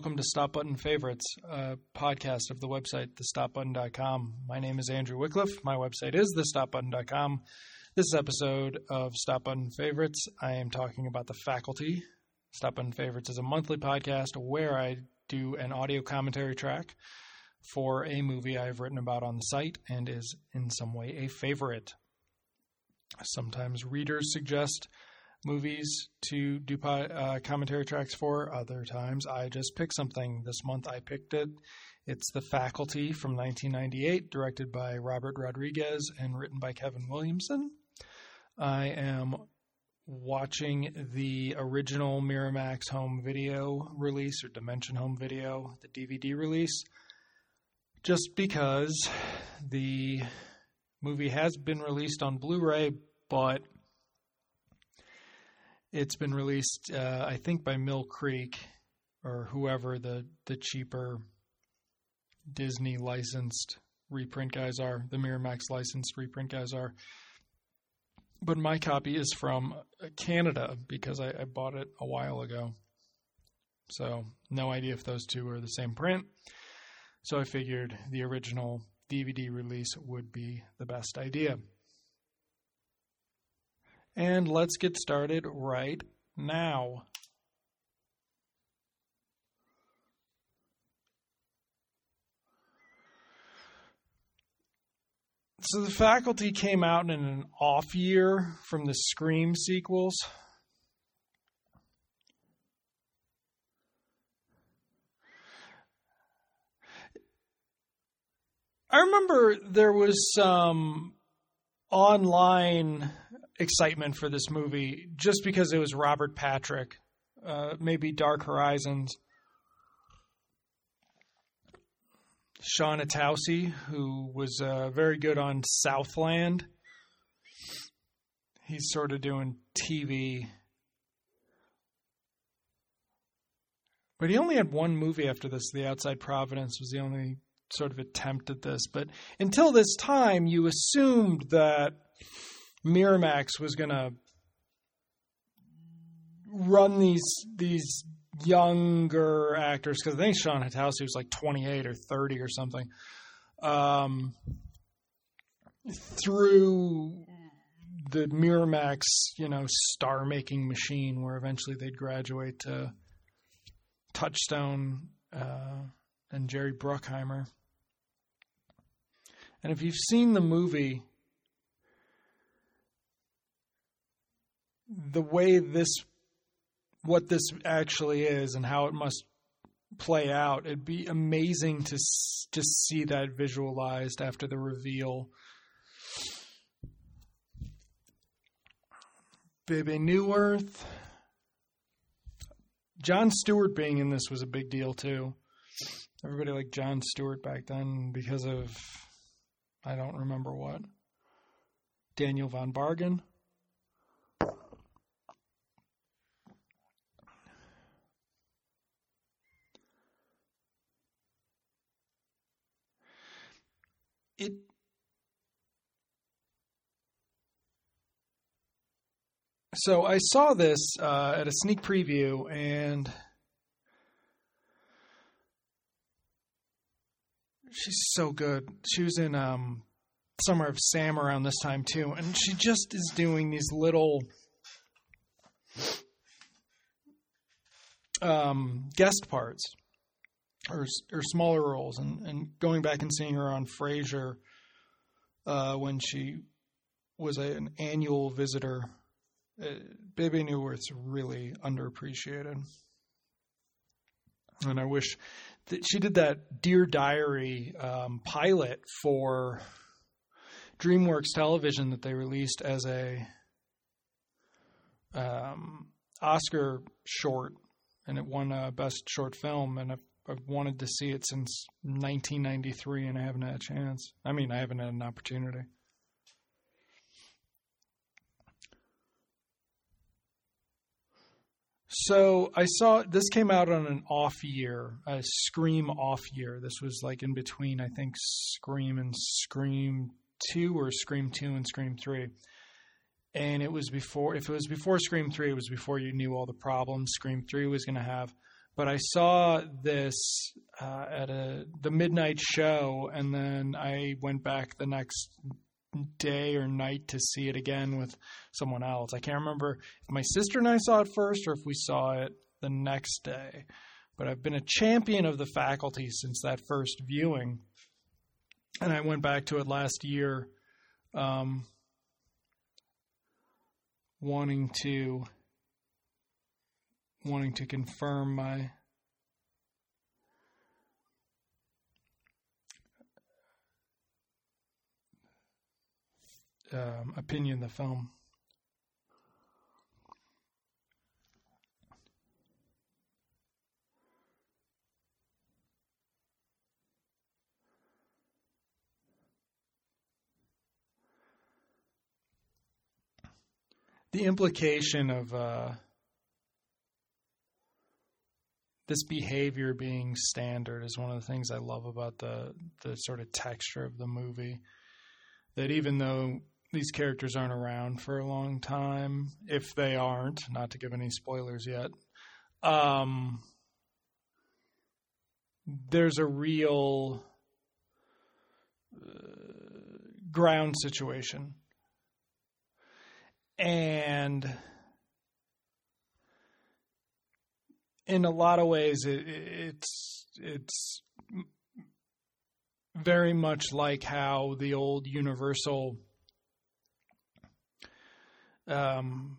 Welcome to Stop Button Favorites, a podcast of the website thestopbutton.com. My name is Andrew Wickliffe. My website is thestopbutton.com. This is episode of Stop Button Favorites. I am talking about the faculty. Stop Button Favorites is a monthly podcast where I do an audio commentary track for a movie I've written about on the site and is in some way a favorite. Sometimes readers suggest movies to do uh, commentary tracks for. Other times I just pick something. This month I picked it. It's The Faculty from 1998, directed by Robert Rodriguez and written by Kevin Williamson. I am watching the original Miramax home video release or Dimension home video, the DVD release, just because the movie has been released on Blu ray, but it's been released, uh, I think, by Mill Creek or whoever the, the cheaper Disney licensed reprint guys are, the Miramax licensed reprint guys are. But my copy is from Canada because I, I bought it a while ago. So, no idea if those two are the same print. So, I figured the original DVD release would be the best idea. And let's get started right now. So the faculty came out in an off year from the Scream sequels. I remember there was some online excitement for this movie just because it was Robert Patrick, uh, maybe Dark Horizons. Shawn Hatosy, who was uh, very good on Southland. He's sort of doing TV. But he only had one movie after this. The Outside Providence was the only sort of attempt at this. But until this time, you assumed that Miramax was going to run these these younger actors because I think Shawn Hatosy was like 28 or 30 or something um, through the Miramax, you know, star making machine where eventually they'd graduate to Touchstone uh, and Jerry Bruckheimer. And if you've seen the movie, the way this what this actually is and how it must play out it'd be amazing to just see that visualized after the reveal. Baby New Earth. Jon Stewart being in this was a big deal too. Everybody liked Jon Stewart back then because of I don't remember what Daniel von Bargen it so I saw this uh, at a sneak preview, and she's so good. She was in um, Summer of Sam around this time too, and she just is doing these little um, guest parts or or smaller roles, and and going back and seeing her on Frasier uh, when she was a, an annual visitor. Uh, Bebe Neuwirth's really underappreciated, and I wish that she did that Dear Diary um, pilot for DreamWorks Television that they released as a um, Oscar short, and it won a Best Short Film. And if I've wanted to see it since 1993, and I haven't had a chance. I mean, I haven't had an opportunity. So I saw this came out on an off year, a Scream off year. This was like in between, I think, Scream and Scream 2 or Scream 2 and Scream 3. And it was before, if it was before Scream 3, it was before you knew all the problems Scream 3 was going to have. But I saw this uh, at a the midnight show, and then I went back the next day or night to see it again with someone else. I can't remember if my sister and I saw it first or if we saw it the next day. But I've been a champion of the faculty since that first viewing. And I went back to it last year, um, wanting to wanting to confirm my um, opinion the film. The implication of uh, this behavior being standard is one of the things I love about the the sort of texture of the movie. That even though these characters aren't around for a long time, if they aren't, not to give any spoilers yet, um, there's a real uh, ground situation. And in a lot of ways, it, it's it's very much like how the old Universal um,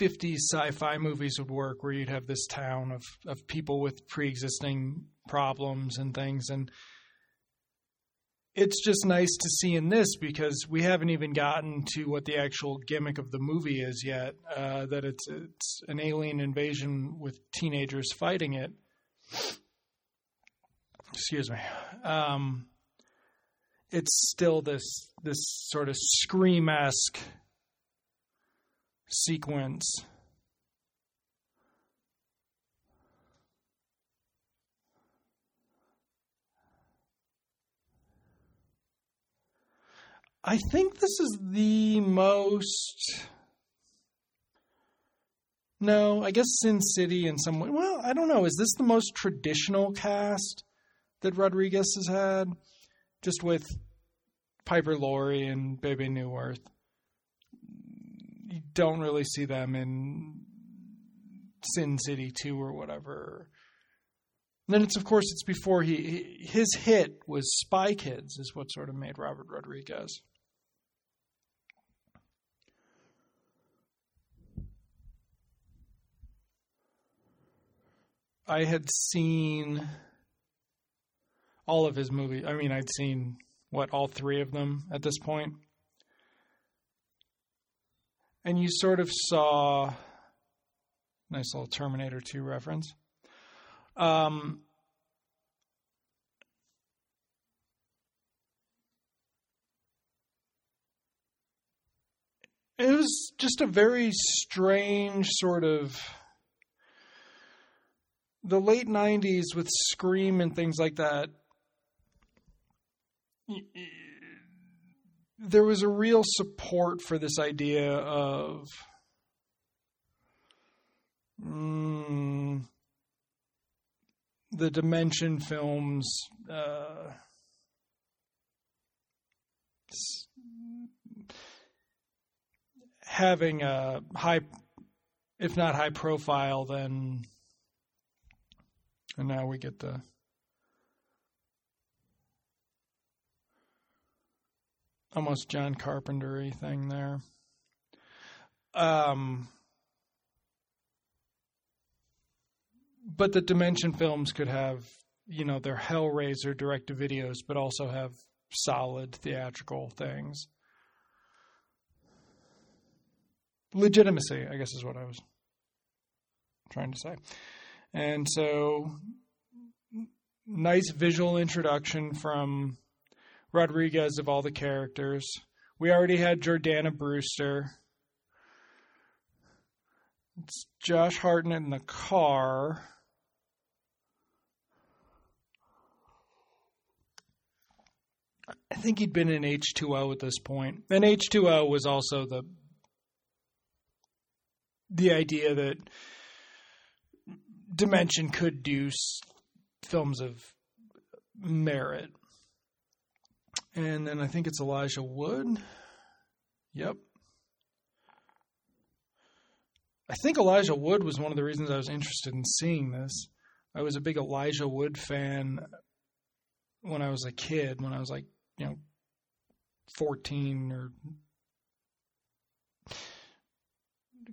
50s sci-fi movies would work, where you'd have this town of of people with pre-existing problems and things, and it's just nice to see in this because we haven't even gotten to what the actual gimmick of the movie is yet. Uh, that it's it's an alien invasion with teenagers fighting it. Excuse me. Um, it's still this this sort of scream esque sequence I think this is the most. No, I guess Sin City in some way. Well, I don't know. Is this the most traditional cast that Rodriguez has had? Just with Piper Laurie and Bebe Neuwirth. You don't really see them in Sin City 2 or whatever. And then it's of course it's before he his hit was Spy Kids is what sort of made Robert Rodriguez. I had seen all of his movies. I mean, I'd seen what all three of them at this point, and you sort of saw nice little Terminator Two reference. Um, it was just a very strange sort of the late 90s with Scream and things like that, there was a real support for this idea of mm, the Dimension films. Uh, having a high, if not high profile, then and now we get the almost John Carpenter thing there. Um, but the Dimension films could have, you know, their Hellraiser direct to videos, but also have solid theatrical things. Legitimacy, I guess, is what I was trying to say. And so, nice visual introduction from Rodriguez of all the characters. We already had Jordana Brewster. It's Josh Hartnett in the car. I think he'd been in H2O at this point. And H2O was also the the idea that Dimension could do films of merit. And then I think it's Elijah Wood. Yep. I think Elijah Wood was one of the reasons I was interested in seeing this. I was a big Elijah Wood fan when I was a kid, when I was like, you know, 14 or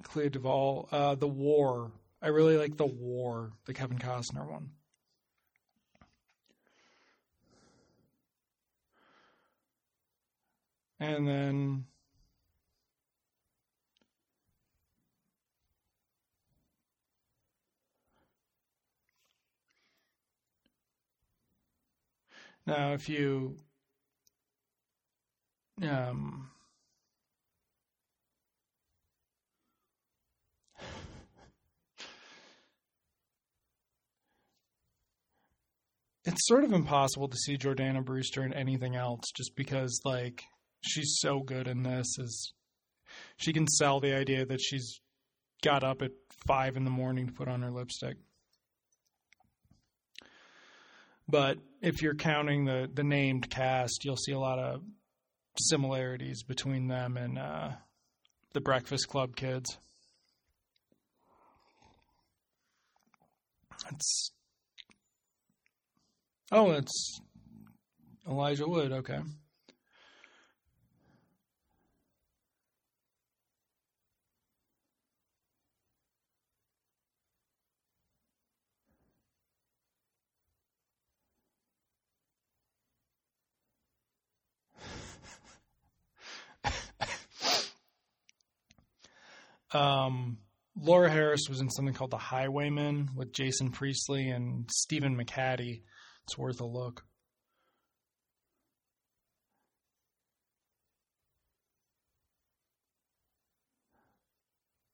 Clea Duvall. Uh, the War. I really like The War, the Kevin Costner one. And then Now, if you um, it's sort of impossible to see Jordana Brewster in anything else just because like she's so good in this is she can sell the idea that she's got up at five in the morning to put on her lipstick. But if you're counting the the named cast, you'll see a lot of similarities between them and uh, the Breakfast Club kids. It's oh, it's Elijah Wood. Okay. Um, Laura Harris was in something called The Highwayman with Jason Priestley and Stephen McHattie. It's worth a look.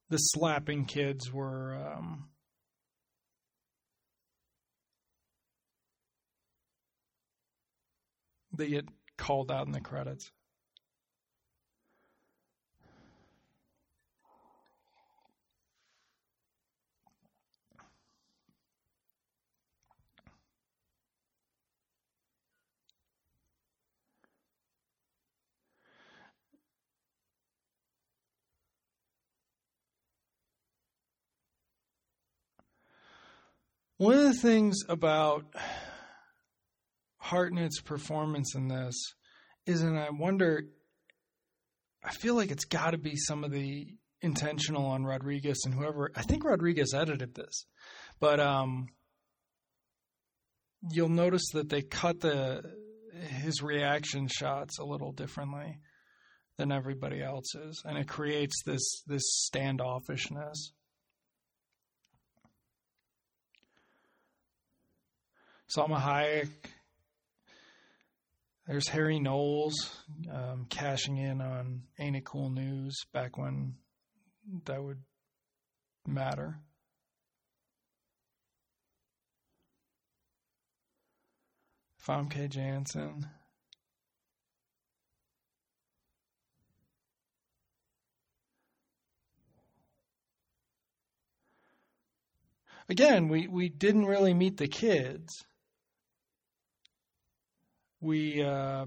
The slapping kids were um, they get called out in the credits. One of the things about Hartnett's performance in this is, and I wonder, I feel like it's got to be some of the intentional on Rodriguez and whoever. I think Rodriguez edited this, but um, you'll notice that they cut the his reaction shots a little differently than everybody else's, and it creates this this standoffishness. Salma Hayek. There's Harry Knowles um, cashing in on Ain't It Cool News back when that would matter. Famke Janssen. Again, we, we didn't really meet the kids we uh,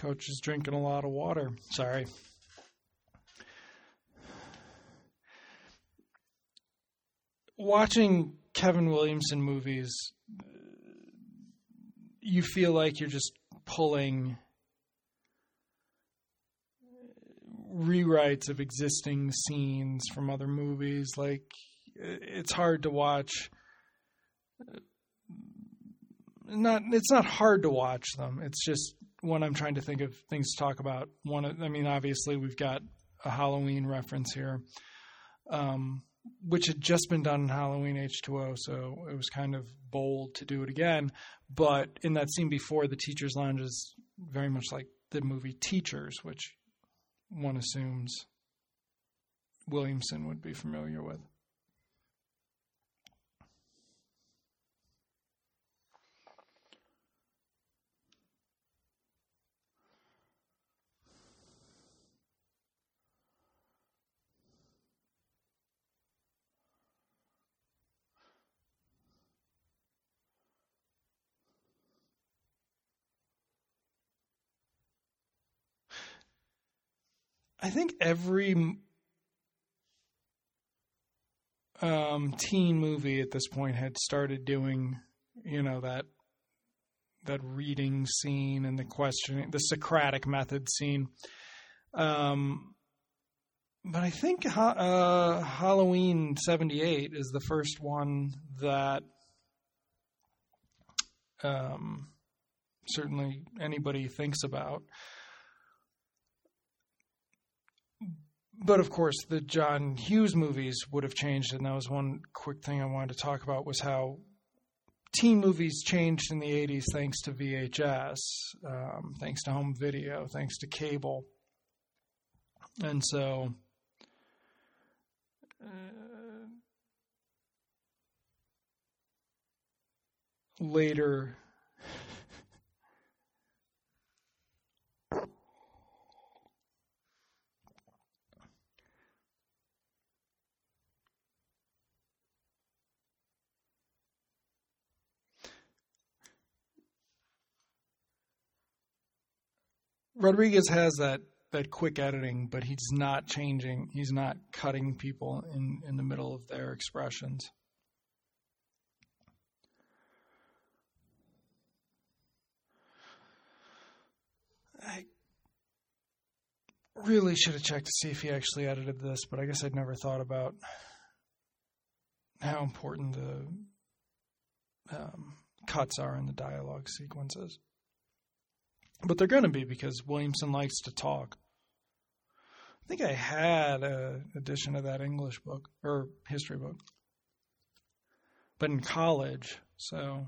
Coach is drinking a lot of water. Sorry. Watching Kevin Williamson movies, you feel like you're just pulling rewrites of existing scenes from other movies. Like, it's hard to watch. Not, it's not hard to watch them. It's just when I'm trying to think of things to talk about, one, I mean, obviously we've got a Halloween reference here, um, which had just been done in Halloween H2O, so it was kind of bold to do it again. But in that scene before, the teacher's lounge is very much like the movie Teachers, which one assumes Williamson would be familiar with. I think every um, teen movie at this point had started doing, you know, that that reading scene and the questioning, the Socratic method scene. Um, but I think uh, Halloween '78 is the first one that um, certainly anybody thinks about. But of course, the John Hughes movies would have changed, and that was one quick thing I wanted to talk about was how teen movies changed in the 80s thanks to VHS, um, thanks to home video, thanks to cable. And so uh, later Rodriguez has that that quick editing, but he's not changing. He's not cutting people in in the middle of their expressions. I really should have checked to see if he actually edited this, but I guess I'd never thought about how important the um, cuts are in the dialogue sequences. But they're going to be because Williamson likes to talk. I think I had an edition of that English book or history book, but in college, so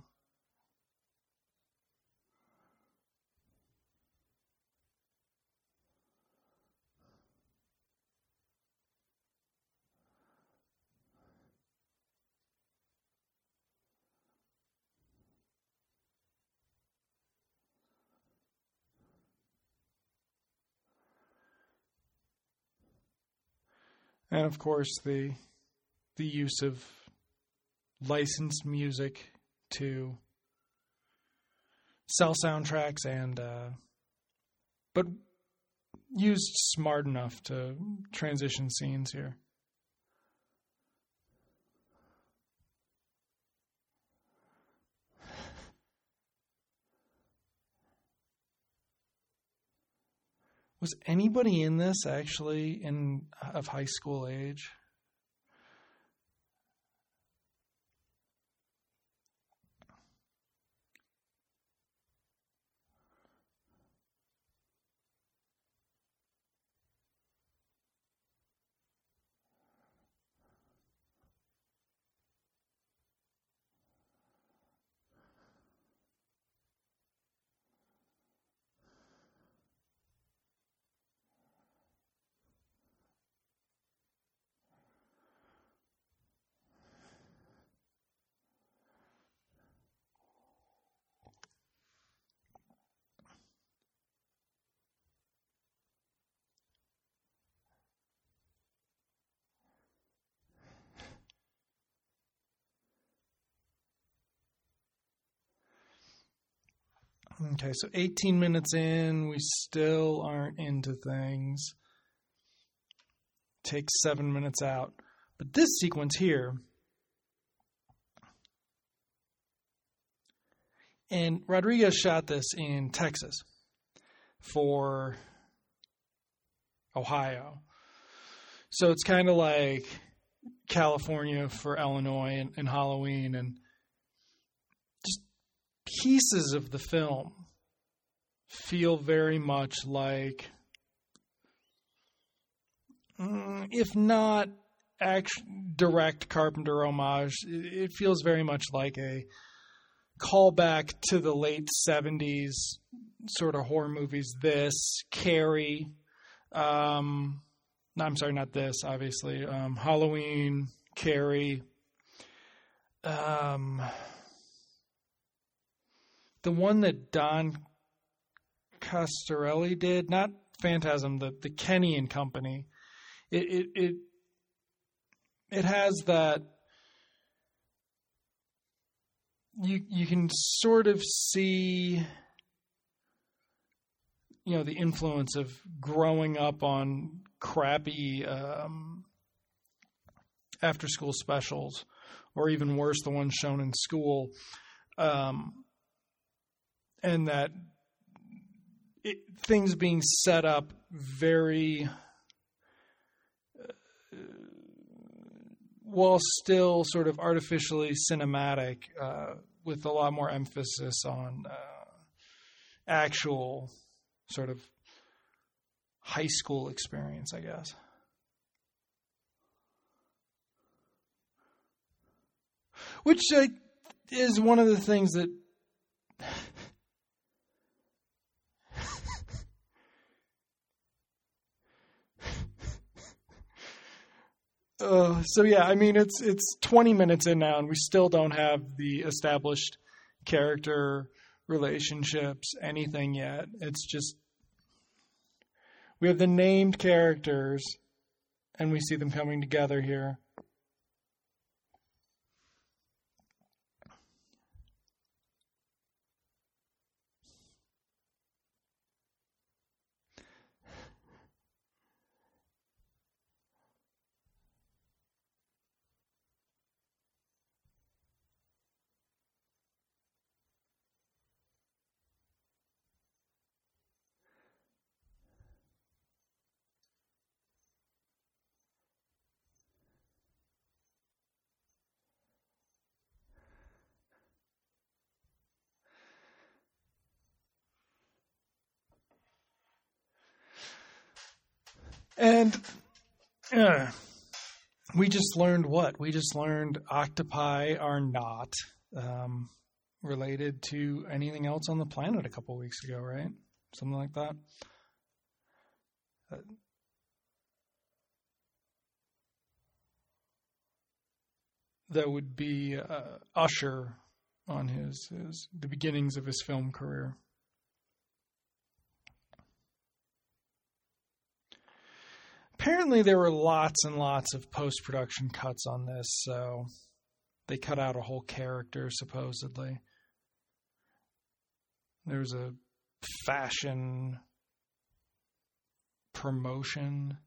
and of course the the use of licensed music to sell soundtracks and uh, but used smart enough to transition scenes here. Was anybody in this actually in of high school age? Okay, so 18 minutes in, we still aren't into things. Take seven minutes out. But this sequence here, and Rodriguez shot this in Texas for Ohio. So it's kind of like California for Illinois and, and Halloween and pieces of the film feel very much like, mm, if not act- direct Carpenter homage, it feels very much like a callback to the late 70s sort of horror movies. This, Carrie, um, no, I'm sorry, not this, obviously. Um, Halloween, Carrie, um, the one that Don Coscarelli did, not Phantasm, the the Kenny and Company. It it it, it has that you you can sort of see you know the influence of growing up on crappy um, after school specials or even worse the ones shown in school um, and that it, things being set up very uh, while still sort of artificially cinematic uh, with a lot more emphasis on uh, actual sort of high school experience, I guess. Which is one of the things that Uh, so yeah, I mean it's it's 20 minutes in now, and we still don't have the established character relationships, anything yet. It's just we have the named characters, and we see them coming together here. And uh, we just learned what? We just learned octopi are not um, related to anything else on the planet a couple weeks ago, right? Something like that. Uh, that would be uh, Usher on his, his the beginnings of his film career. Apparently there were lots and lots of post production cuts on this, so they cut out a whole character supposedly. There's a fashion promotion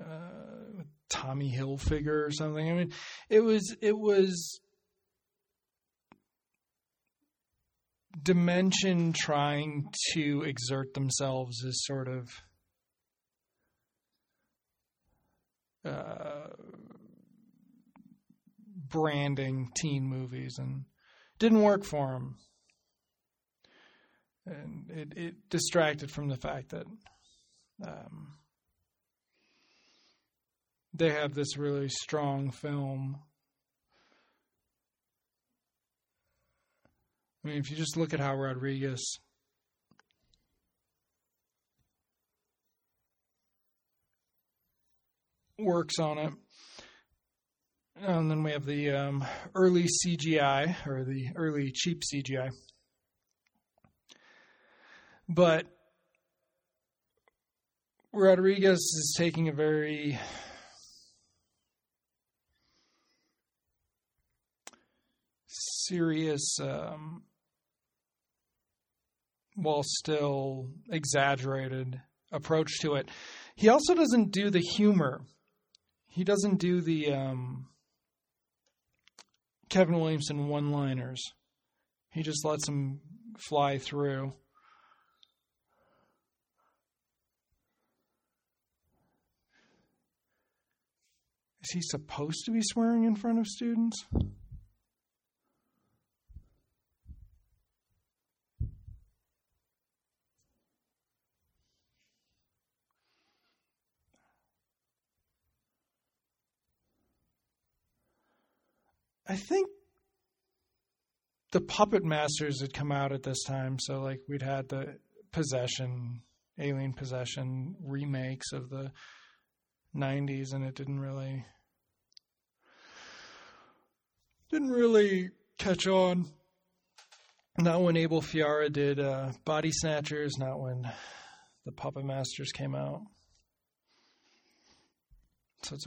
uh, Tommy Hilfiger or something. I mean, it was it was Dimension trying to exert themselves as sort of uh, branding teen movies and didn't work for him. And it, it distracted from the fact that um, they have this really strong film. I mean, if you just look at how Rodriguez works on it. And then we have the um, early CGI, or the early cheap CGI. But Rodriguez is taking a very serious, um, while still exaggerated approach to it. He also doesn't do the humor he doesn't do the um, Kevin Williamson one liners. He just lets them fly through. Is he supposed to be swearing in front of students? I think the Puppet Masters had come out at this time, so like we'd had the Possession, Alien Possession remakes of the 90s, and it didn't really didn't really catch on. Not when Abel Ferrara did uh, Body Snatchers, not when the Puppet Masters came out. So it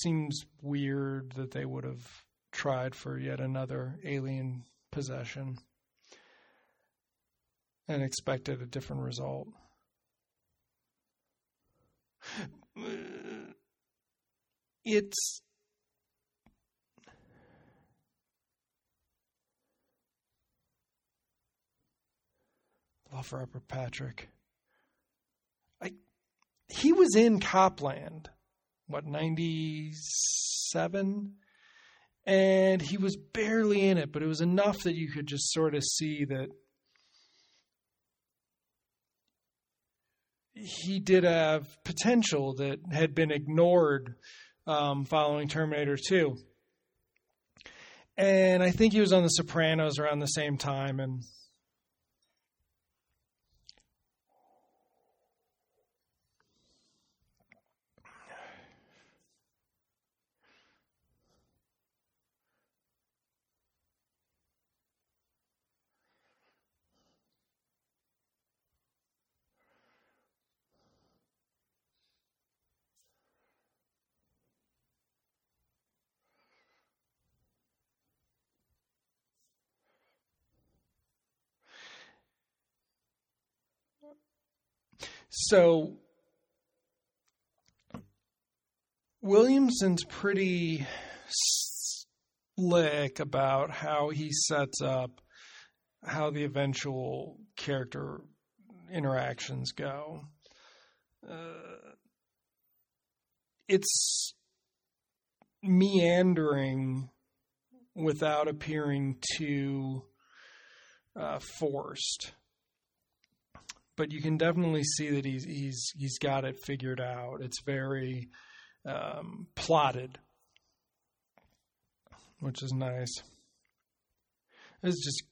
seems weird that they would have tried for yet another alien possession and expected a different result. Uh, it's love for Robert Patrick. I he was in Copland, what ninety seven, and he was barely in it, but it was enough that you could just sort of see that he did have potential that had been ignored um, following Terminator 2. And I think he was on The Sopranos around the same time, and So Williamson's pretty slick about how he sets up how the eventual character interactions go. Uh, it's meandering without appearing too uh, forced but you can definitely see that he's he's he's got it figured out. It's very um, plotted, which is nice. It's just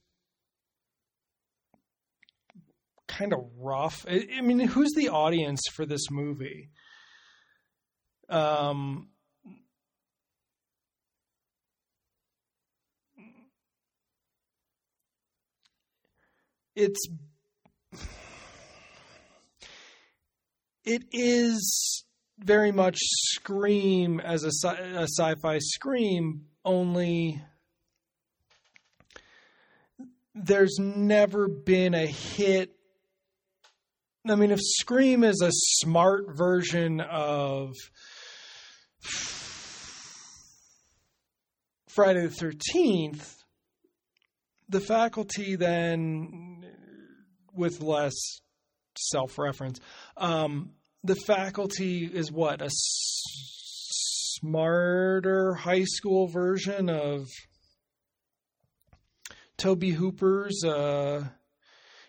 kind of rough. I, I, mean, who's the audience for this movie? Um, it's it is very much Scream as a, sci- a sci-fi Scream, only there's never been a hit. I mean, if Scream is a smart version of Friday the 13th, the faculty then, with less self reference. Um, the faculty is what? A s- smarter high school version of Tobe Hooper's uh,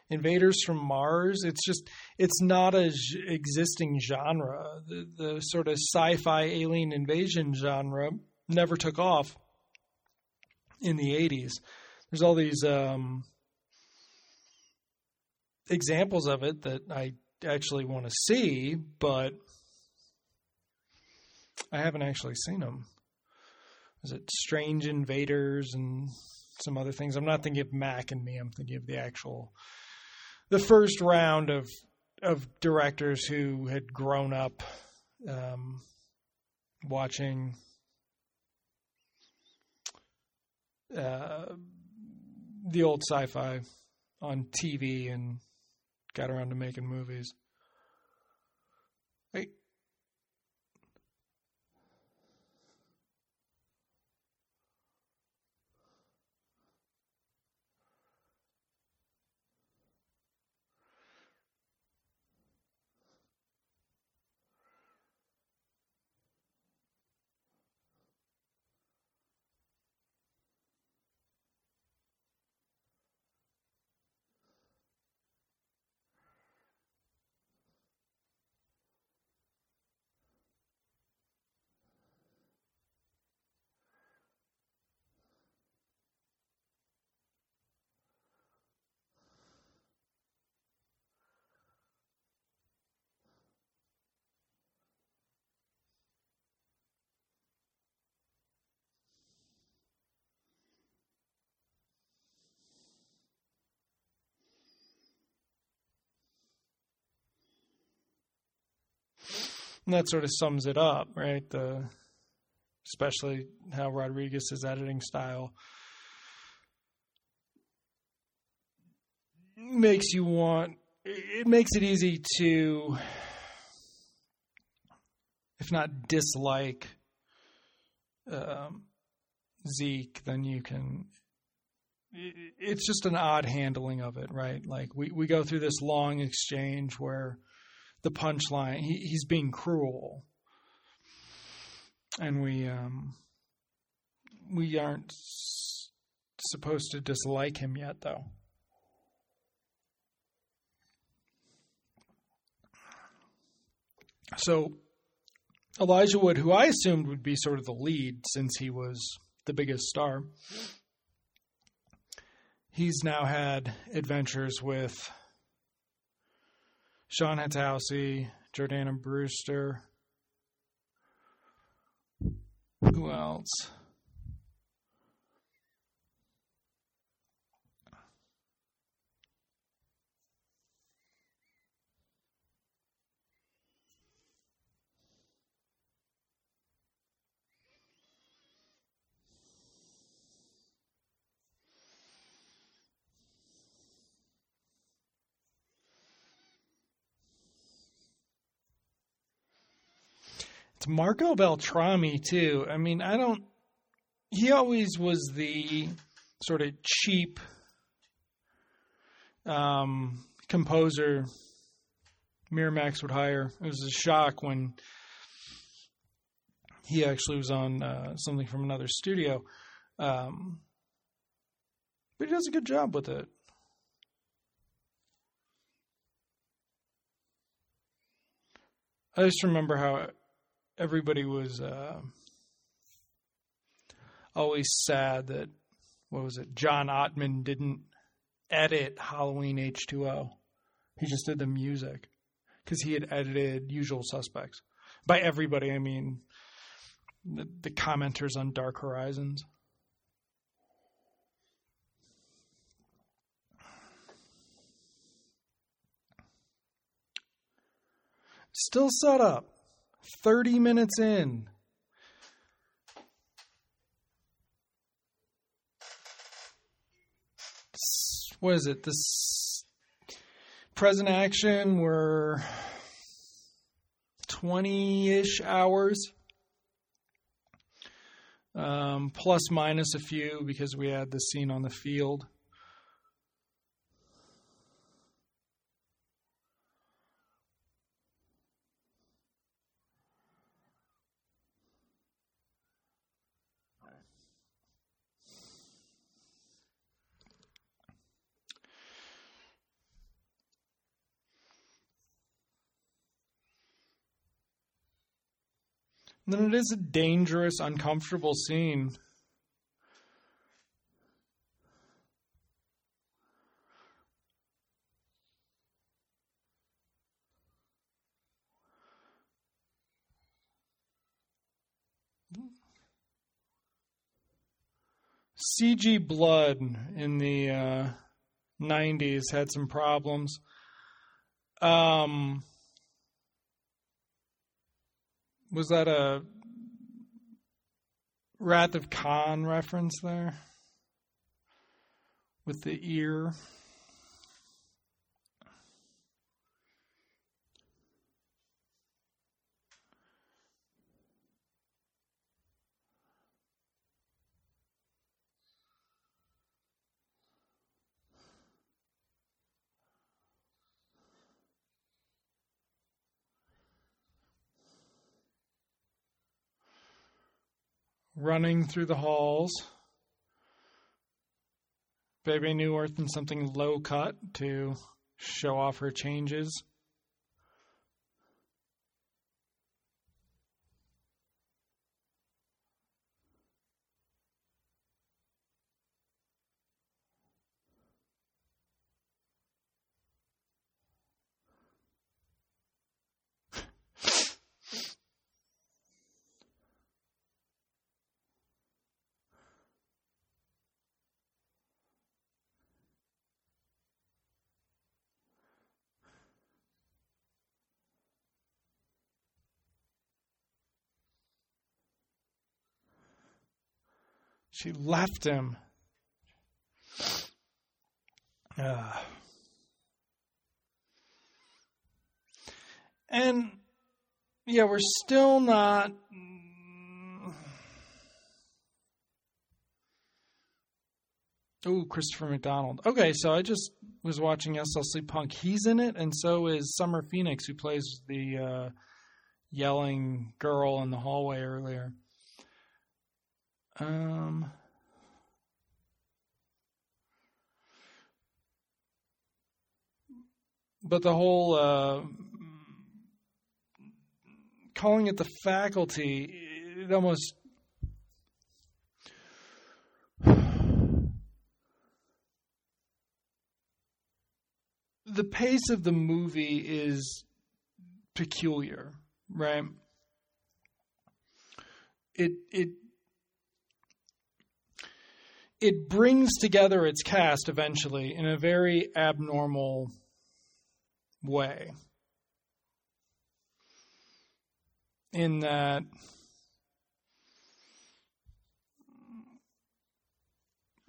Invaders from Mars. It's just, it's not a j- existing genre. The, the sort of sci fi alien invasion genre never took off in the 80s. There's all these um, examples of it that I actually want to see, but I haven't actually seen them. Is it Strange Invaders and some other things? I'm not thinking of Mac and me. I'm thinking of the actual, the first round of of directors who had grown up um, watching uh, the old sci-fi on TV and got around to making movies. And that sort of sums it up, right? The especially how Rodriguez's editing style makes you want it makes it easy to if not dislike um, Zeke, then you can. It's just an odd handling of it, right? Like we, we go through this long exchange where the punchline he, he's being cruel, and we um, we aren't supposed to dislike him yet, though. So Elijah Wood, who I assumed would be sort of the lead since he was the biggest star, he's now had adventures with Shawn Hatosy, Jordana Brewster. Who else? Marco Beltrami too. I mean, I don't. He always was the sort of cheap um, composer Miramax would hire. It was a shock when he actually was on uh, something from another studio. Um, but he does a good job with it. I just remember how everybody was uh, always sad that what was it? John Ottman didn't edit Halloween H2O. He just did the music because he had edited Usual Suspects. By everybody, I mean the, the commenters on Dark Horizons. Still set up. 30 minutes in. What is it? This present action, we're 20 ish hours. Um, plus minus a few because we had the scene on the field. Then it is a dangerous, uncomfortable scene. CG Blood in the uh, 90s had some problems. Um, was that a Wrath of Khan reference there? With the ear? Running through the halls. Bebe Neuwirth in something low cut to show off her changes. She left him. Uh, and yeah, we're still not. Oh, Christopher McDonald. Okay, so I just was watching SLC Punk. He's in it, and so is Summer Phoenix, who plays the uh, yelling girl in the hallway earlier. Um. But the whole uh, calling it the faculty, it almost the pace of the movie is peculiar, right? It it it brings together its cast eventually in a very abnormal way. In that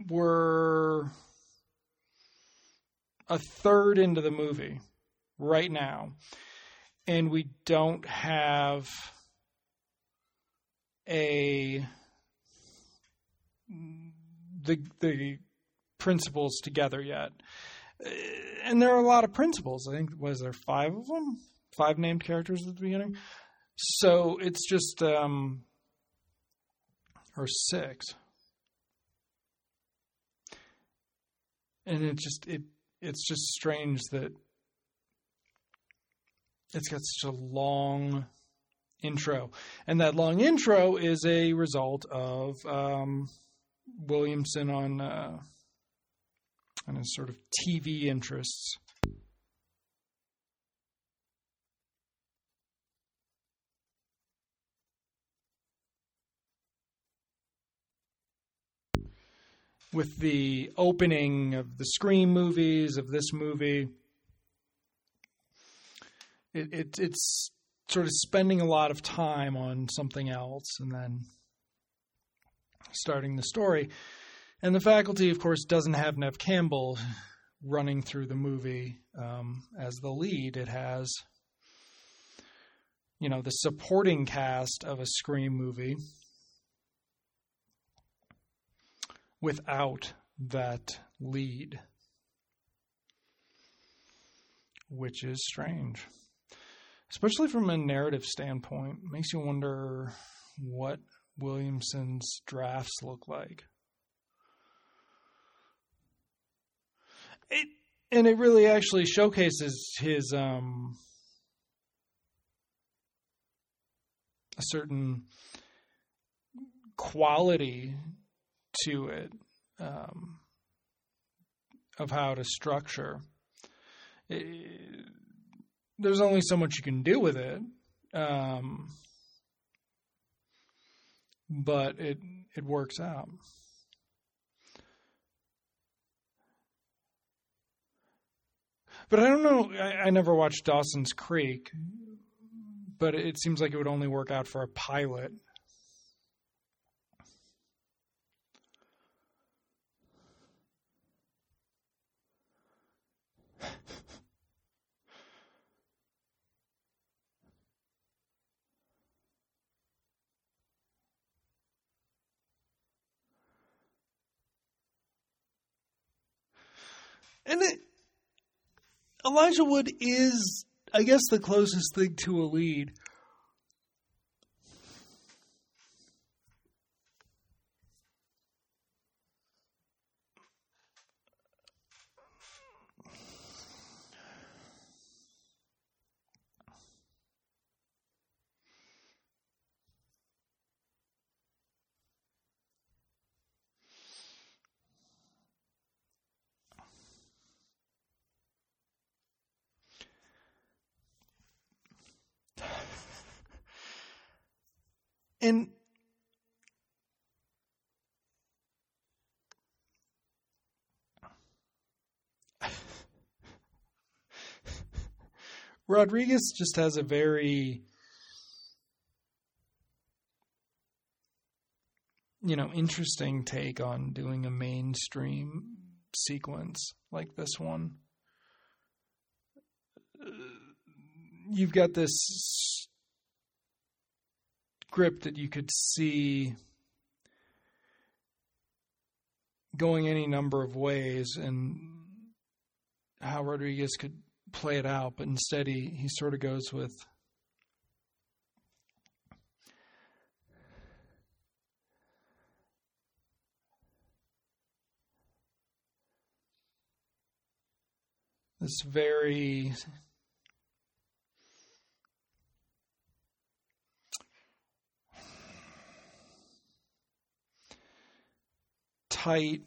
we're a third into the movie right now, and we don't have a the the principles together yet. And there are a lot of principles. I think was there five of them, five named characters at the beginning. So it's just um, or six, and it just it it's just strange that it's got such a long intro, and that long intro is a result of um, Williamson on uh, on his sort of TV interests. With the opening of the Scream movies, of this movie, it, it, it's sort of spending a lot of time on something else and then starting the story. And the faculty, of course, doesn't have Neve Campbell running through the movie um, as the lead. It has, you know, the supporting cast of a Scream movie without that lead, which is strange, especially from a narrative standpoint. Makes you wonder what Williamson's drafts look like. It, and it really actually showcases his um, a certain quality to it um, of how to structure. It, there's only so much you can do with it, um, but it it works out. But I don't know. I, I never watched Dawson's Creek, but it seems like it would only work out for a pilot. And it, Elijah Wood is, I guess, the closest thing to a lead. And Rodriguez just has a very you know, interesting take on doing a mainstream sequence like this one. You've got this script that you could see going any number of ways and how Rodriguez could play it out, but instead he, he sort of goes with this very tight,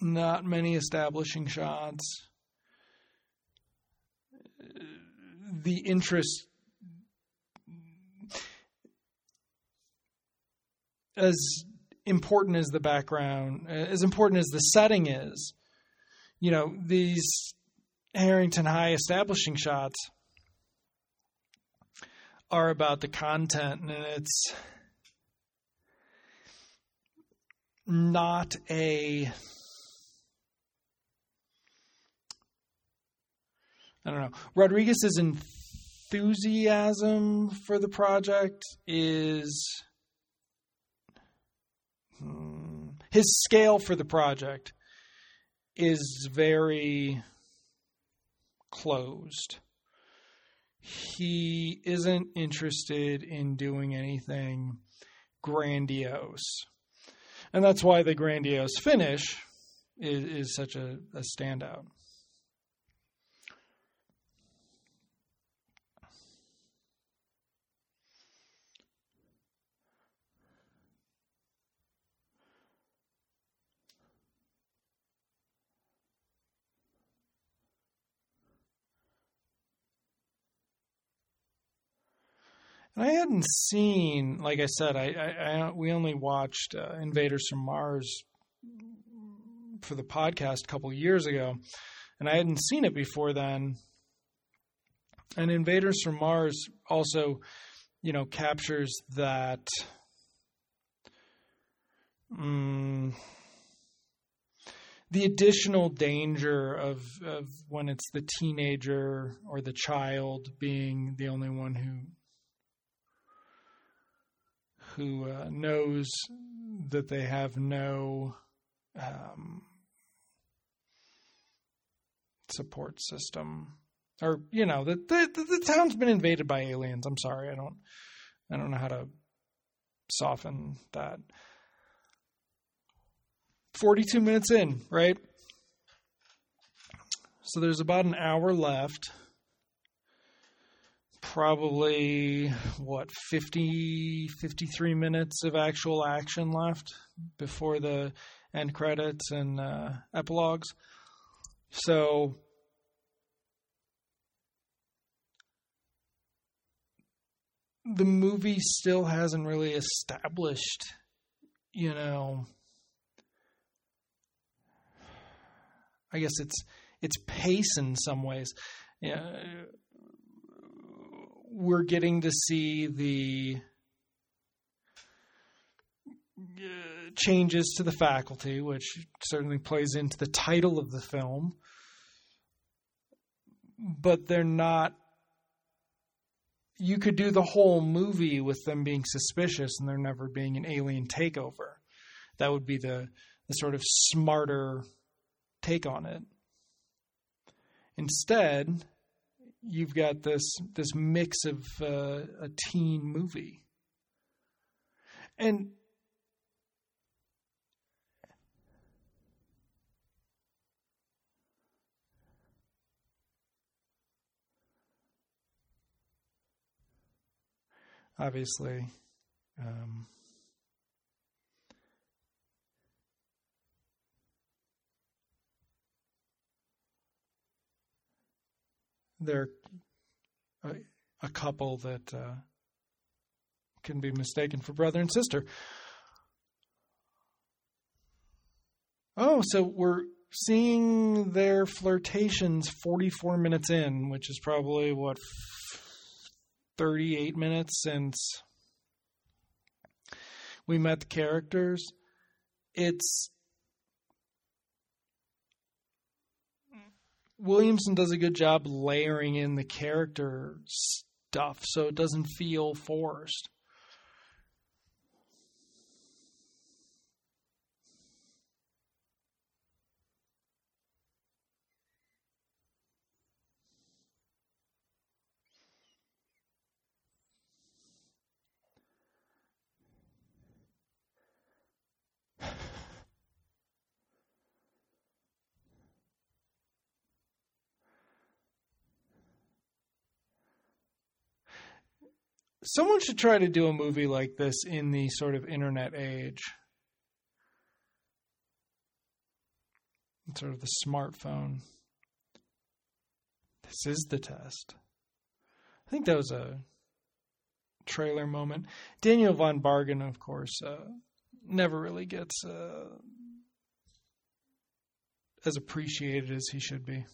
not many establishing shots. The interest as important as the background, as important as the setting is, you know, these Harrington High establishing shots are about the content and it's not a I don't know. Rodriguez's enthusiasm for the project is hmm, his scale for the project is very closed. He isn't interested in doing anything grandiose. And that's why the grandiose finish is, is such a, a standout. And I hadn't seen, like I said, I, I, I we only watched uh, Invaders from Mars for the podcast a couple years ago, and I hadn't seen it before then. And Invaders from Mars also, you know, captures that. Um, the additional danger of, of when it's the teenager or the child being the only one who who uh, knows that they have no um, support system, or you know that the, the, the town's been invaded by aliens. I'm sorry, I don't I don't know how to soften that. 42 minutes in, right? So there's about an hour left probably what 50 53 minutes of actual action left before the end credits and uh, epilogues. So the movie still hasn't really established you know i guess it's it's pace in some ways. Yeah we're getting to see the uh, changes to the faculty, which certainly plays into the title of the film, but they're not. You could do the whole movie with them being suspicious and there never being an alien takeover. That would be the, the sort of smarter take on it. Instead, you've got this this mix of uh, a teen movie, and obviously. Um, they're a, a couple that uh, can be mistaken for brother and sister. Oh, so we're seeing their flirtations 44 minutes in, which is probably what 38 minutes since we met the characters. It's Williamson does a good job layering in the character stuff so it doesn't feel forced. Someone should try to do a movie like this in the sort of internet age. Sort of the smartphone. This is the test. I think that was a trailer moment. Daniel von Bargen, of course, uh, never really gets uh, as appreciated as he should be.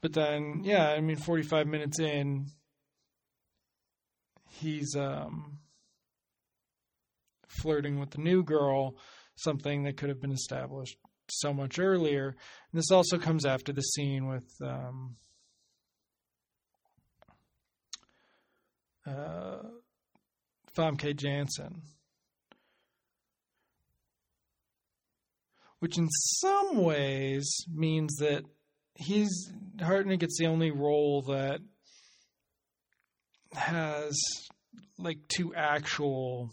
But then, yeah, I mean, 45 minutes in, he's um, flirting with the new girl, something that could have been established so much earlier. And this also comes after the scene with um, uh, Famke. Which in some ways means that he's Hartnett gets the only role that has like two actual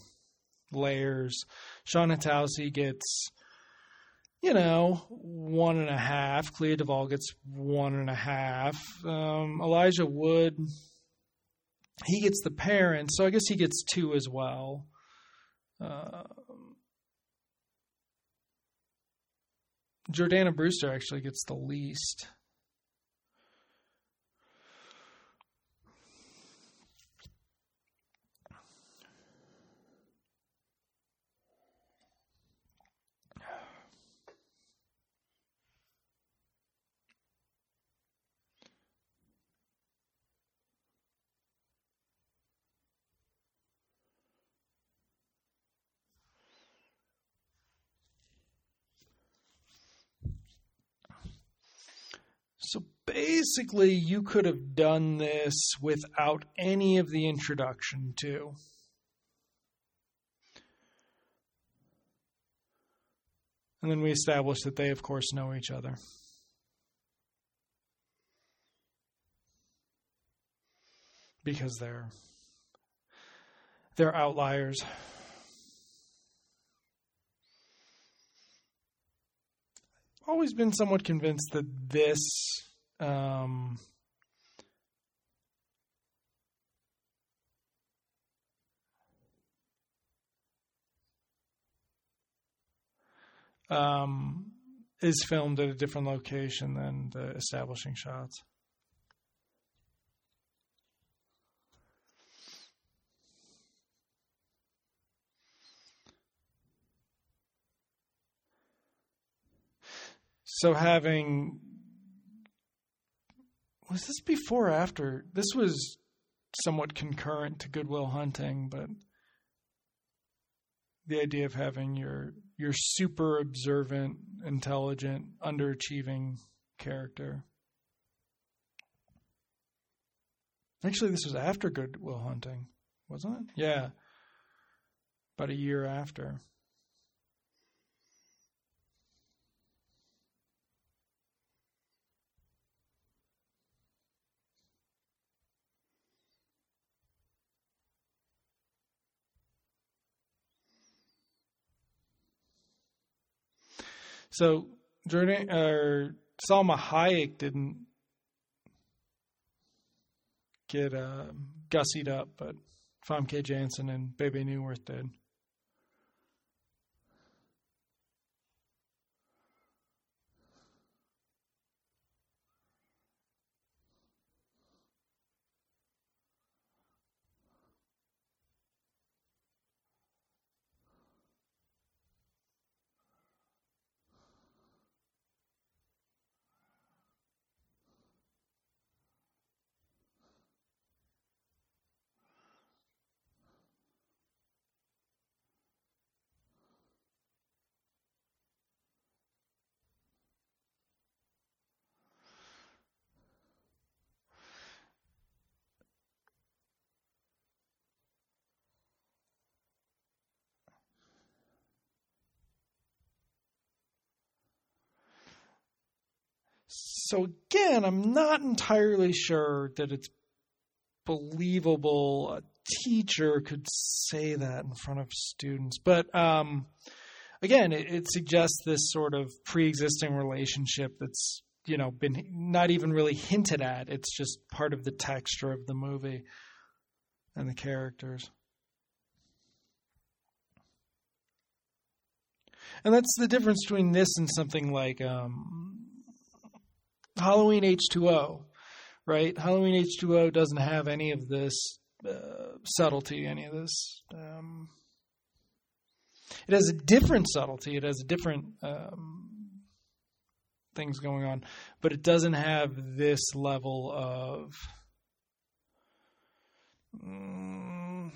layers. Shawn Hatosy gets, you know, one and a half. Clea Duvall gets one and a half. Um, Elijah Wood, he gets the parent, so I guess he gets two as well. Uh, Jordana Brewster actually gets the least. So basically, you could have done this without any of the introduction, too. And then we establish that they, of course, know each other. Because they're they're outliers. I've always been somewhat convinced that this um, um, is filmed at a different location than the establishing shots. So having was this before or after? This was somewhat concurrent to Good Will Hunting, but the idea of having your your super observant, intelligent, underachieving character. Actually, this was after Good Will Hunting, wasn't it? Yeah. About a year after. So Jordan or Salma Hayek didn't get uh, gussied up, but Famke Janssen and Bebe Neuwirth did. So again, I'm not entirely sure that it's believable a teacher could say that in front of students. But um, again, it, it suggests this sort of pre-existing relationship that's you know been not even really hinted at. It's just part of the texture of the movie and the characters. And that's the difference between this and something like um, Halloween H2O, right? Halloween H2O doesn't have any of this uh, subtlety, any of this. Um, it has a different subtlety. It has a different um, things going on, but it doesn't have this level of. Mm,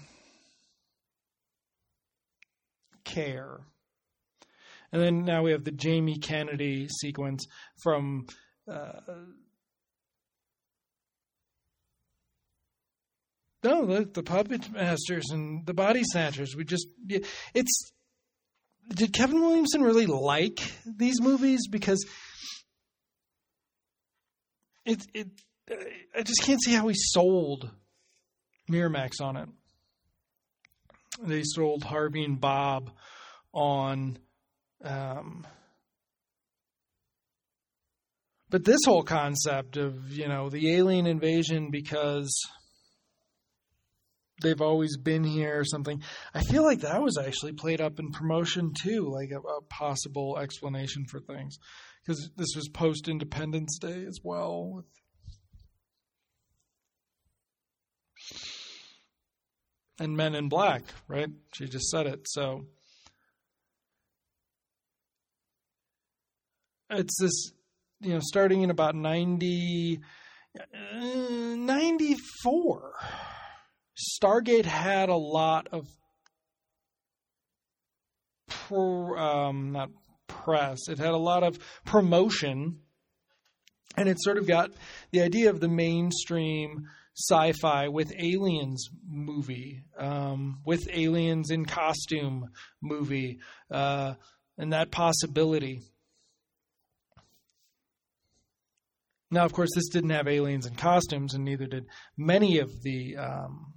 care. And then now we have the Jamie Kennedy sequence from no, the, the puppet masters and the body snatchers. We just it's. Did Kevin Williamson really like these movies? Because it it I just can't see how he sold Miramax on it. They sold Harvey and Bob on um, but this whole concept of, you know, the alien invasion because they've always been here or something, I feel like that was actually played up in promotion too, like a, a possible explanation for things. Because this was post Independence Day as well. With and Men in Black, right? She just said it. So it's this you know, starting in about 90, uh, 94, Stargate had a lot of pro, um, not press, it had a lot of promotion, and it sort of got the idea of the mainstream sci-fi with aliens movie, um, with aliens in costume movie, uh, and that possibility. Now, of course, this didn't have aliens in costumes, and neither did many of the um,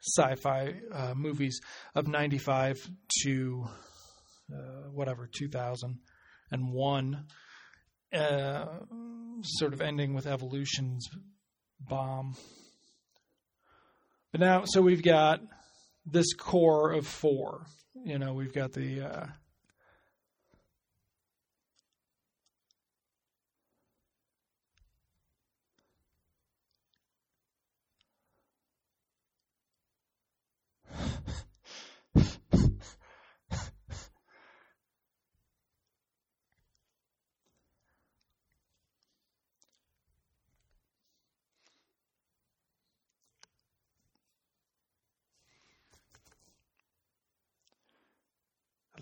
sci-fi uh, movies of '95 to uh, whatever 2001, uh, sort of ending with evolution's bomb. But now, so we've got this core of four. You know, we've got the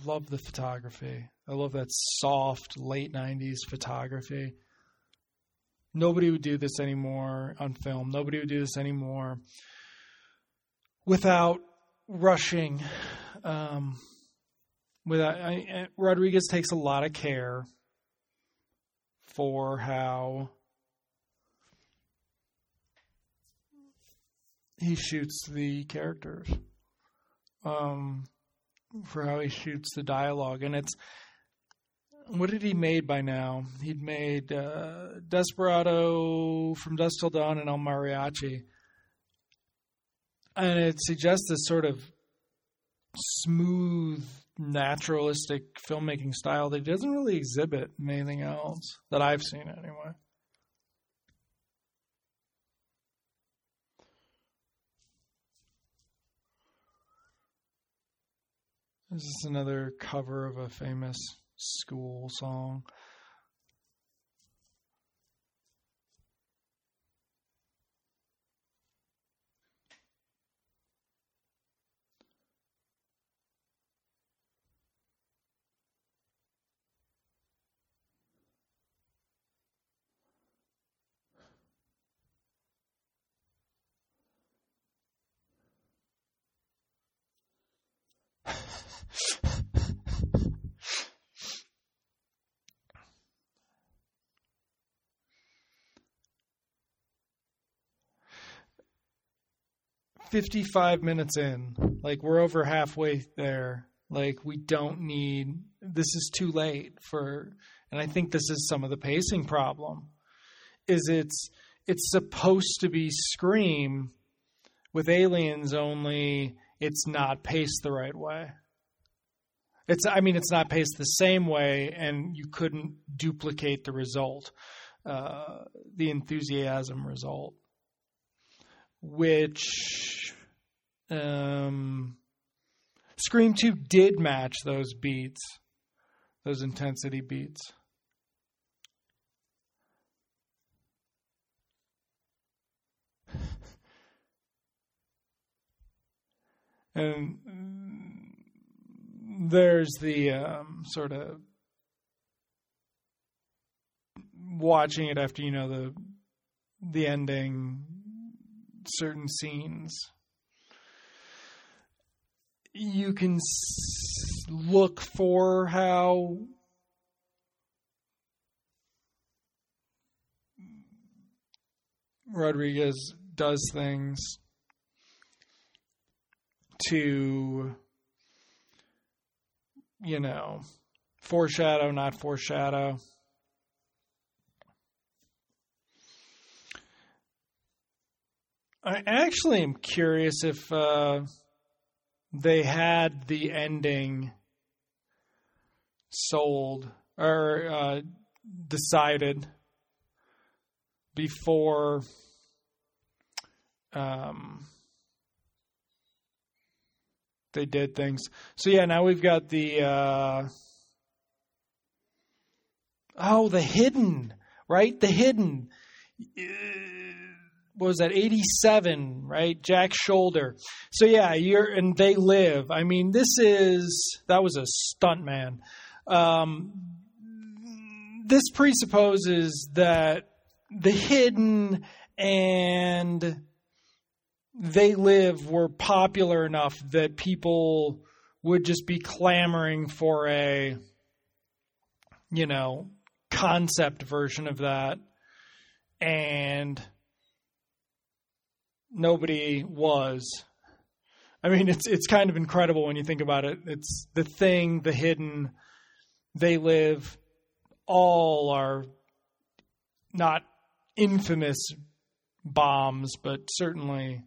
love the photography. I love that soft late 90s photography. Nobody would do this anymore on film. Nobody would do this anymore without rushing. Um, without I, Rodriguez takes a lot of care for how he shoots the characters. Um, for how he shoots the dialogue, and it's what had he made by now? He'd made uh, Desperado, From Dusk Till Dawn, and El Mariachi, and it suggests this sort of smooth, naturalistic filmmaking style that doesn't really exhibit in anything else that I've seen anyway. This is another cover of a famous school song. 55 minutes in. Like we're over halfway there. Like we don't need this is too late for and I think this is some of the pacing problem. Is it's it's supposed to be Scream with aliens only it's not paced the right way. It's I mean it's not paced the same way and you couldn't duplicate the result. Uh, the enthusiasm result which um, Scream 2 did match those beats, those intensity beats. and there's the um, sort of watching it after you know the the ending certain scenes. You can s- look for how Rodriguez does things to, you know, foreshadow, not foreshadow. I actually am curious if uh, they had the ending sold or uh, decided before um, they did things. So yeah, now we've got the uh, oh the hidden right the hidden what was that 87 right? Jack Sholder. So yeah you're and they live. I mean this is that was a stunt man. Um, this presupposes that the hidden and they live were popular enough that people would just be clamoring for a you know concept version of that. And nobody was. I mean, it's it's kind of incredible when you think about it. It's the thing, the hidden, they live, all are not infamous bombs, but certainly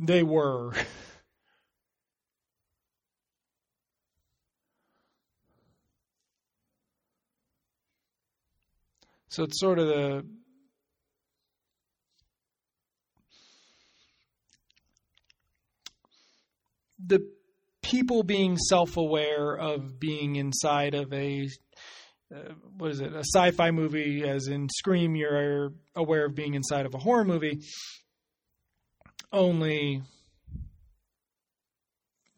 they were. So it's sort of the the people being self-aware of being inside of a uh, what is it a sci-fi movie as in scream you're aware of being inside of a horror movie only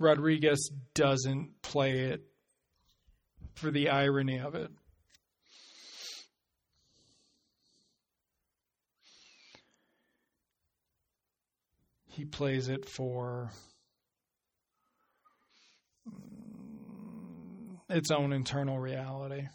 rodriguez doesn't play it for the irony of it he plays it for mm, its own internal reality.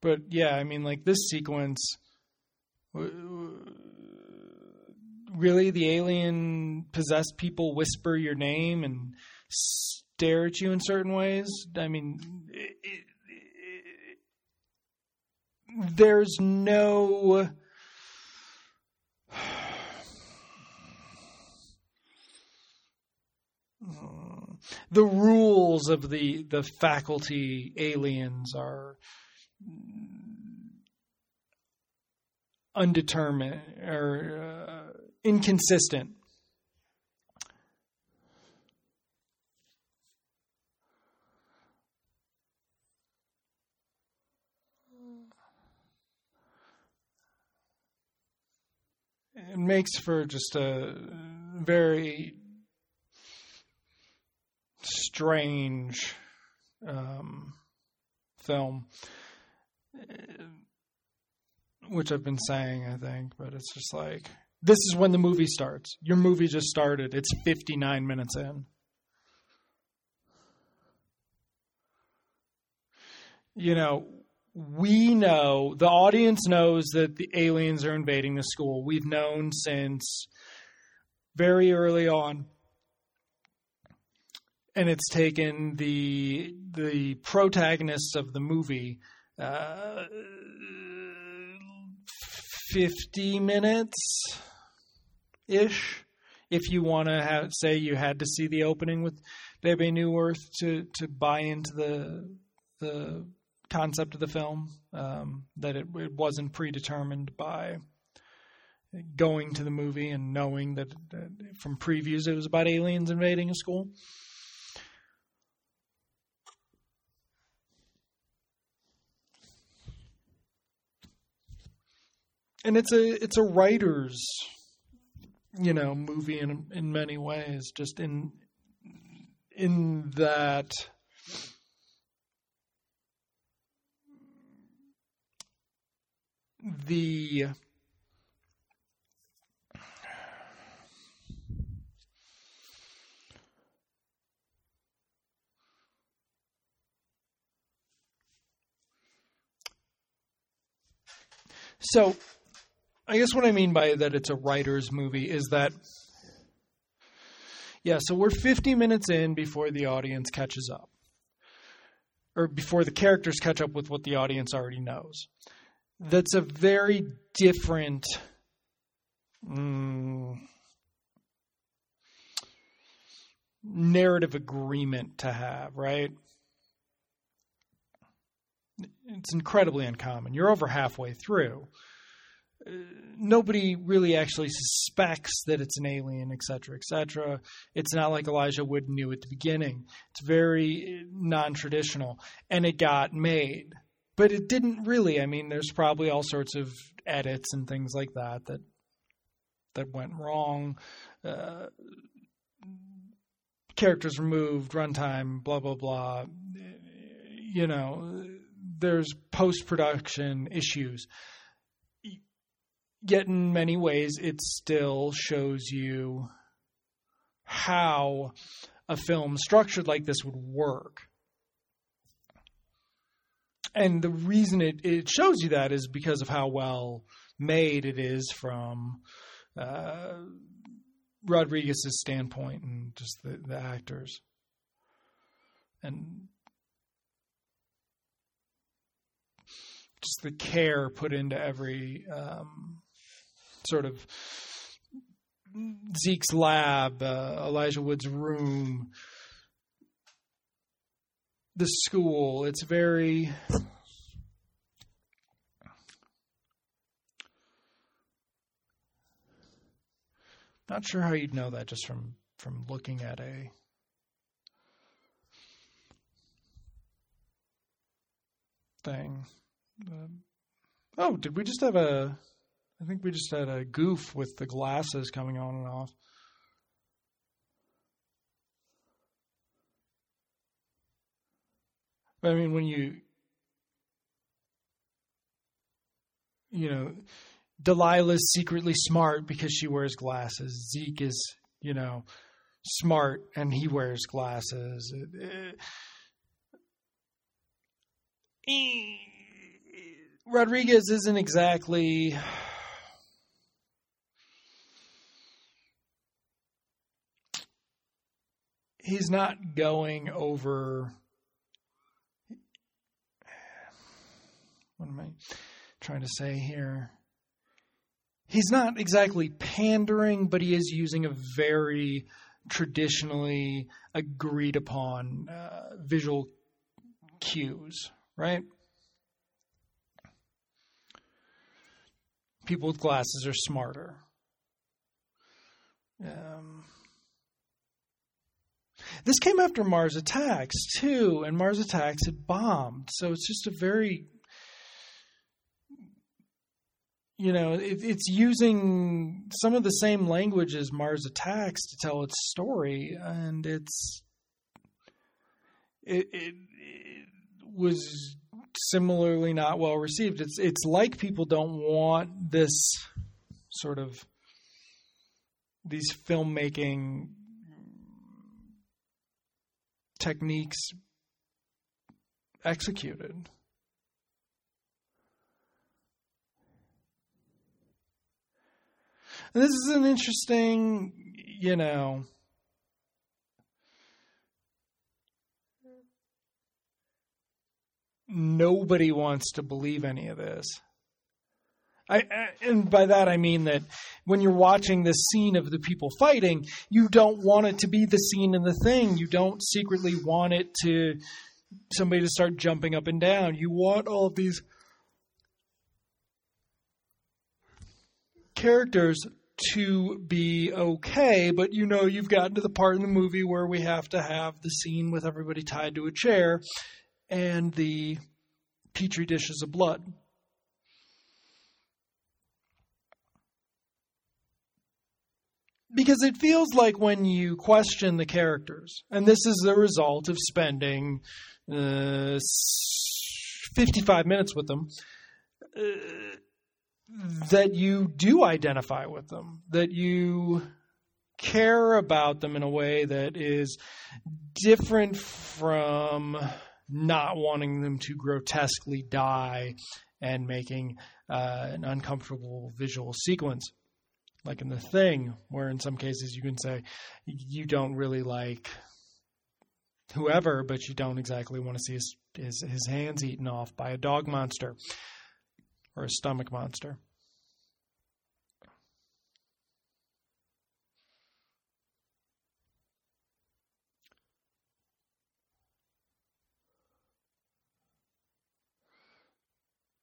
But yeah, I mean, like this sequence really the alien possessed people whisper your name and stare at you in certain ways? I mean it, it, it, there's no the rules of the the faculty aliens are undetermined or uh, inconsistent. It makes for just a very strange um, film, which I've been saying, I think, but it's just like this is when the movie starts. Your movie just started. It's 59 minutes in. You know, we know, the audience knows that the aliens are invading the school. We've known since very early on. And it's taken the the protagonists of the movie uh, 50 minutes ish if you want to say you had to see the opening with Bebe Neuwirth to to buy into the the concept of the film um, that it, it, wasn't predetermined by going to the movie and knowing that, that from previews it was about aliens invading a school. And it's a it's a writer's you know movie in in many ways just in in that the So, I guess what I mean by that it's a writer's movie is that, yeah, so we're 50 minutes in before the audience catches up, or before the characters catch up with what the audience already knows that's a very different mm, narrative agreement to have, right? It's incredibly uncommon. You're over halfway through. Nobody really actually suspects that it's an alien, etc., cetera, et cetera. It's not like Elijah Wood knew at the beginning. It's very uh, non traditional. And it got made but it didn't really. I mean, there's probably all sorts of edits and things like that that that went wrong. Uh, characters removed, runtime, blah blah blah. You know, there's post production issues. Yet, in many ways, it still shows you how a film structured like this would work and the reason it, it shows you that is because of how well made it is from uh, Rodriguez's standpoint and just the, the actors. And just the care put into every um, sort of Zeke's lab, uh, Elijah Wood's room, the school. It's very not sure how you'd know that just from from looking at a thing. Um, oh, did we just have a? I think we just had a goof with the glasses coming on and off. But I mean, when you, you know, Delilah's secretly smart because she wears glasses. Zeke is, you know, smart and he wears glasses. Eh, Rodriguez isn't exactly. He's not going over what am I trying to say here? He's not exactly pandering, but he is using a very traditionally agreed upon uh, visual cues, right? People with glasses are smarter. Um, this came after Mars Attacks, too, and Mars Attacks had bombed. So it's just a very you know, it, it's using some of the same language as Mars Attacks to tell its story, and it's it, it, it was similarly not well received. It's it's like people don't want this sort of these filmmaking techniques executed. And this is an interesting, you know, nobody wants to believe any of this. I, and by that I mean that when you're watching this scene of the people fighting, you don't want it to be the scene in the thing. You don't secretly want it to somebody to start jumping up and down. You want all of these characters to be okay, but you know you've gotten to the part in the movie where we have to have the scene with everybody tied to a chair and the petri dishes of blood. Because it feels like when you question the characters, and this is the result of spending uh, 55 minutes with them, uh, that you do identify with them, that you care about them in a way that is different from not wanting them to grotesquely die and making uh, an uncomfortable visual sequence. Like in The Thing, where in some cases you can say you don't really like whoever, but you don't exactly want to see his, his, his hands eaten off by a dog monster or a stomach monster.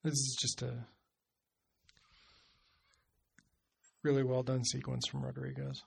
This is just a really well done sequence from Rodriguez.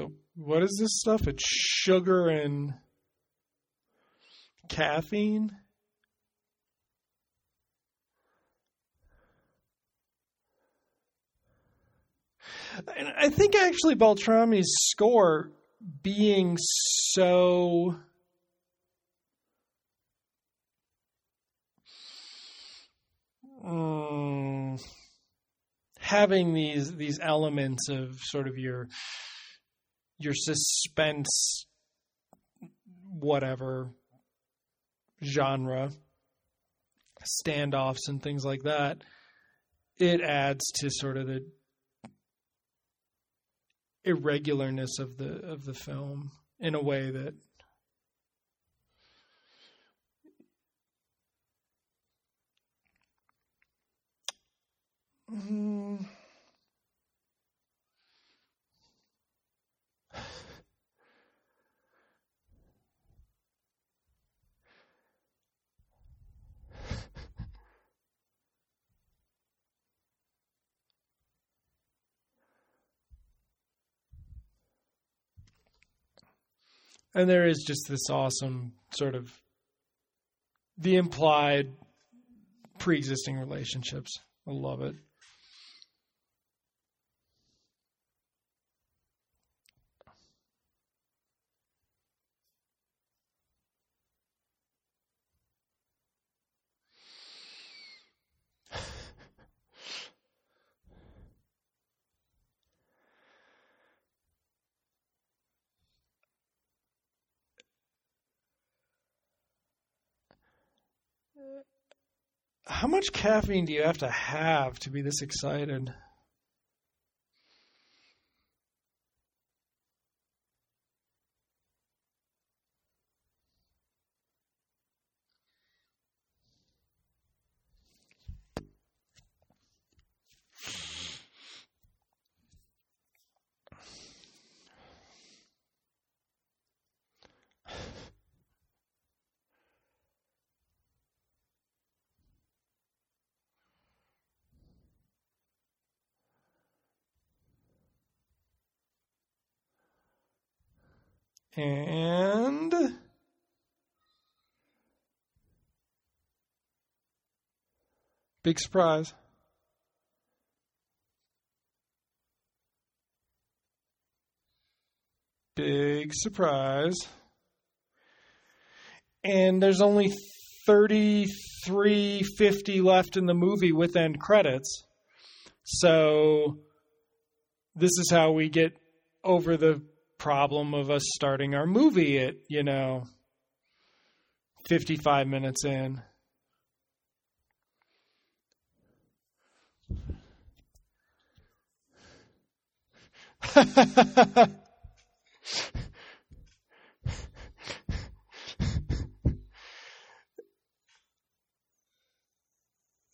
So, what is this stuff? It's sugar and caffeine. And I think actually Beltrami's score being so um, having these these elements of sort of your your suspense whatever genre standoffs and things like that it adds to sort of the irregularness of the of the film in a way that mm, and there is just this awesome sort of the implied pre-existing relationships. I love it. How much caffeine do you have to have to be this excited? And big surprise. Big surprise. And there's only 33.50 left in the movie with end credits. So this is how we get over the problem of us starting our movie at, you know, 55 minutes in.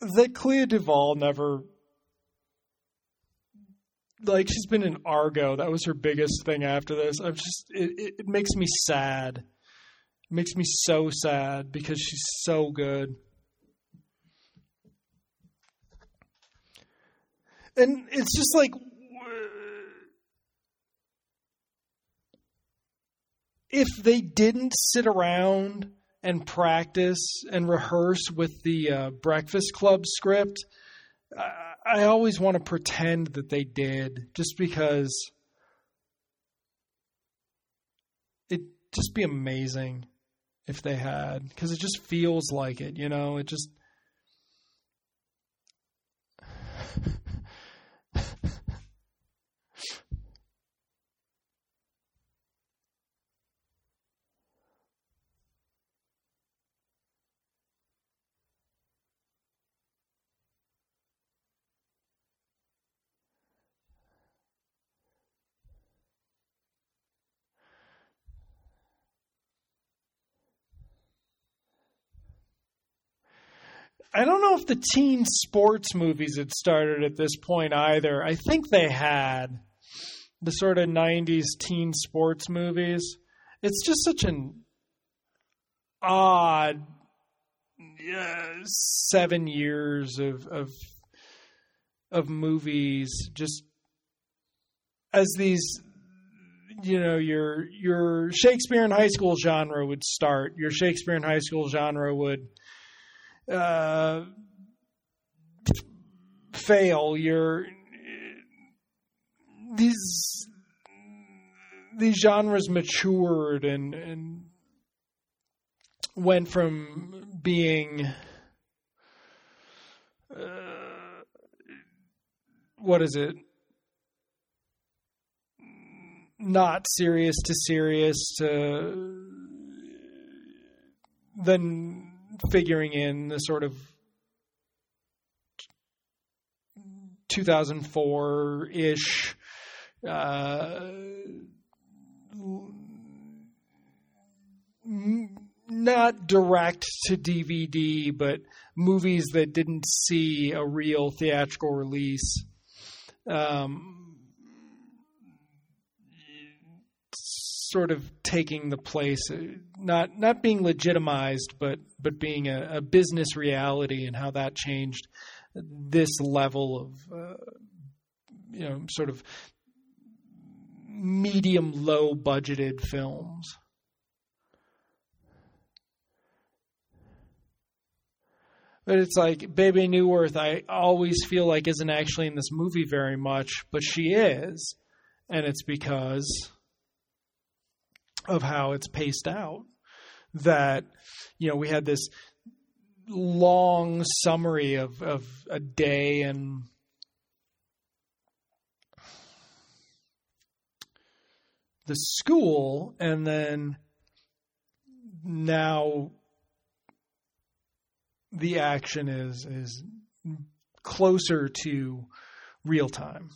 that Clea DuVall never like she's been in Argo. That was her biggest thing after this. I'm just it, it, it makes me sad. It makes me so sad because she's so good. And it's just like if they didn't sit around and practice and rehearse with the uh, Breakfast Club script, I, always want to pretend that they did, just because it'd just be amazing if they had, because it just feels like it, you know. It just I don't know if the teen sports movies had started at this point either. I think they had the sort of 90s teen sports movies. It's just such an odd seven years of, of of movies just as these you know your your Shakespeare in high school genre would start your Shakespeare in high school genre would uh, fail. You're these these genres matured and and went from being uh, what is it not serious to serious to then figuring in the sort of 2004 ish uh, not direct to DVD, but movies that didn't see a real theatrical release. Um, sort of taking the place, uh, not not being legitimized, but but being a, a business reality, and how that changed this level of uh, you know sort of medium low budgeted films. But it's like Bebe Neuwirth, I always feel like isn't actually in this movie very much, but she is. And it's because of how it's paced out. That, you know, we had this long summary of, of a day and the school, and then now the action is is closer to real time.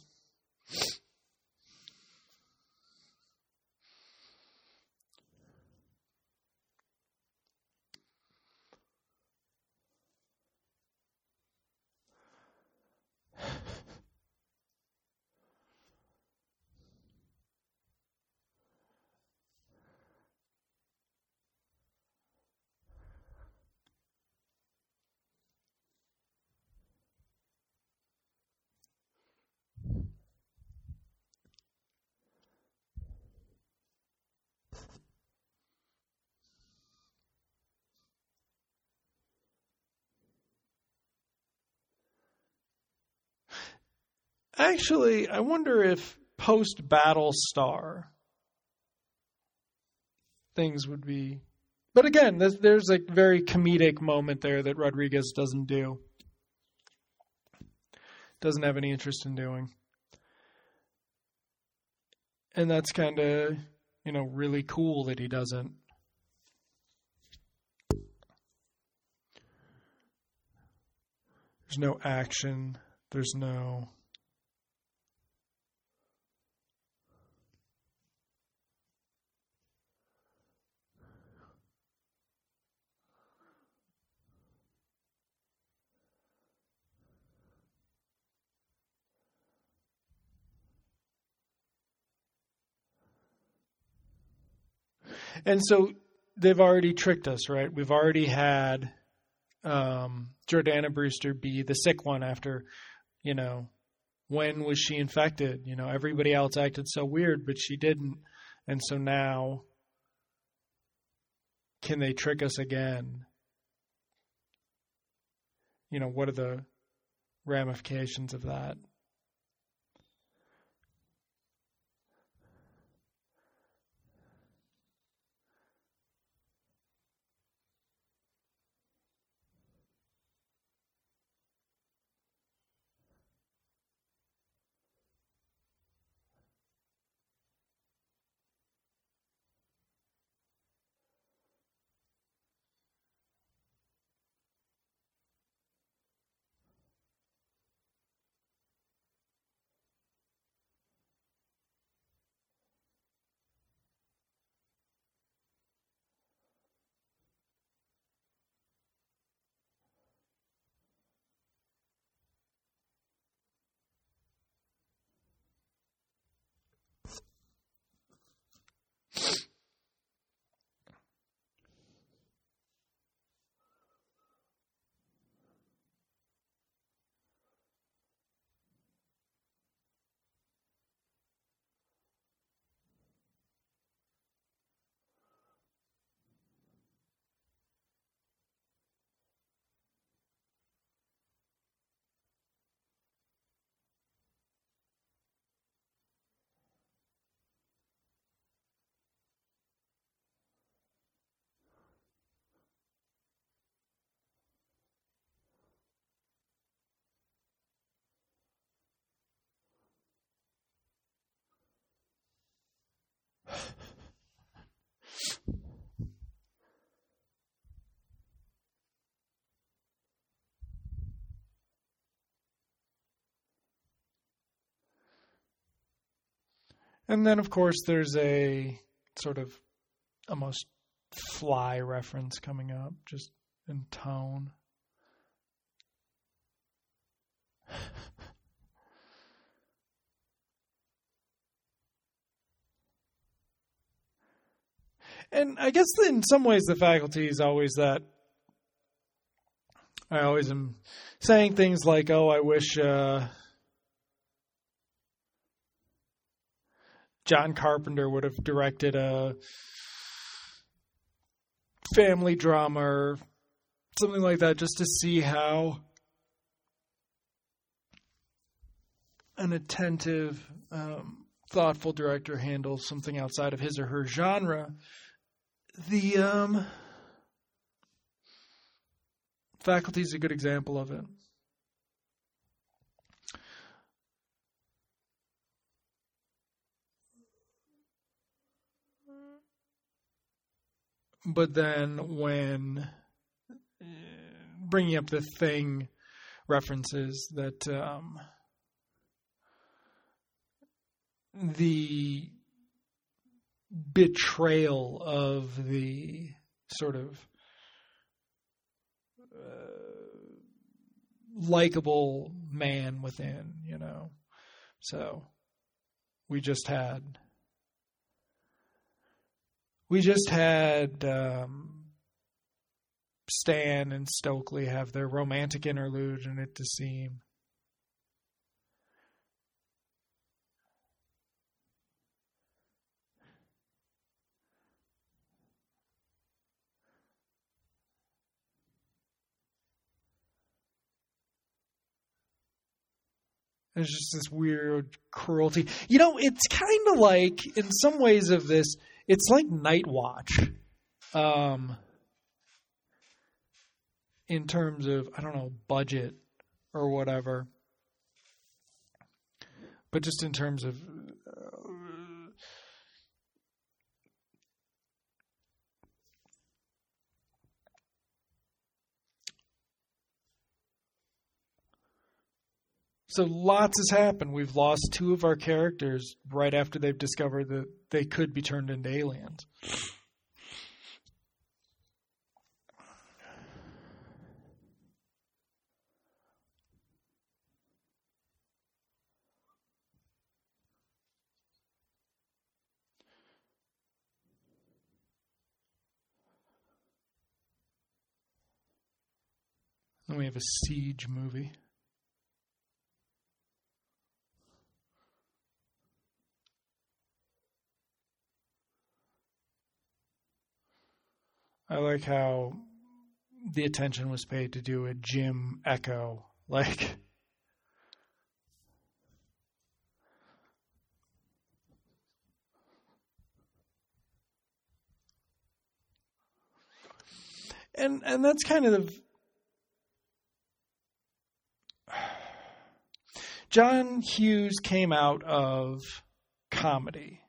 Actually, I wonder if post battle star things would be. But again, there's, there's a very comedic moment there that Rodriguez doesn't do. Doesn't have any interest in doing. And that's kind of, you know, really cool that he doesn't. There's no action. There's no. And so they've already tricked us, right? We've already had um, Jordana Brewster be the sick one after, you know, when was she infected? You know, everybody else acted so weird, but she didn't. And so now, can they trick us again? You know, what are the ramifications of that? And then, of course, there's a sort of almost fly reference coming up, just in tone. and I guess in some ways the faculty is always that. I always am saying things like, "Oh, I wish." Uh, John Carpenter would have directed a family drama or something like that just to see how an attentive, um, thoughtful director handles something outside of his or her genre. The um, faculty is a good example of it. But then when bringing up the thing references that um, the betrayal of the sort of uh, likable man within, you know. So we just had we just had um, Stan and Stokely have their romantic interlude, and it to seem There's just this weird cruelty. You know, it's kind of like, in some ways of this, it's like Night Watch. Um, in terms of, I don't know, budget or whatever. But just in terms of So lots has happened. We've lost two of our characters right after they've discovered that they could be turned into aliens. Then we have a siege movie. I like how the attention was paid to do a Jim echo. Like, and and that's kind of John Hughes came out of comedy.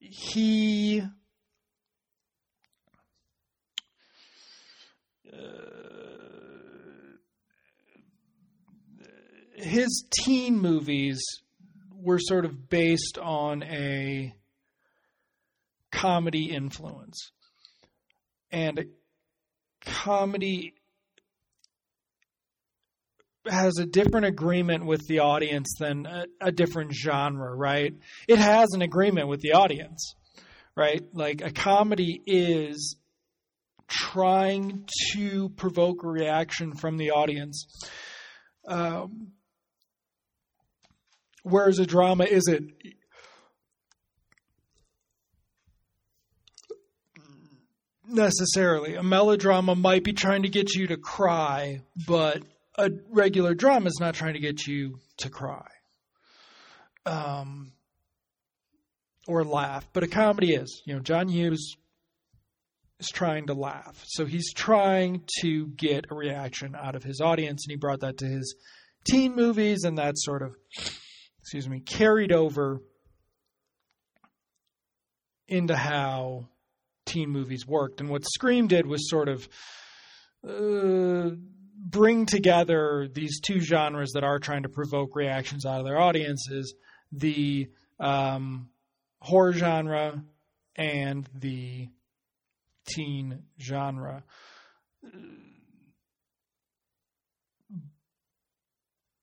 He Uh, his teen movies were sort of based on a comedy influence. And comedy has a different agreement with the audience than a, a, different genre, right? It has an agreement with the audience, right? Like a comedy is trying to provoke a reaction from the audience. Um, whereas a drama isn't. Necessarily. A melodrama might be trying to get you to cry, but a regular drama is not trying to get you to cry. Um, or laugh, but a comedy is. You know, John Hughes is trying to laugh. So he's trying to get a reaction out of his audience, and he brought that to his teen movies, and that sort of, excuse me, carried over into how teen movies worked. And what Scream did was sort of uh, bring together these two genres that are trying to provoke reactions out of their audiences the um, horror genre and the teen genre.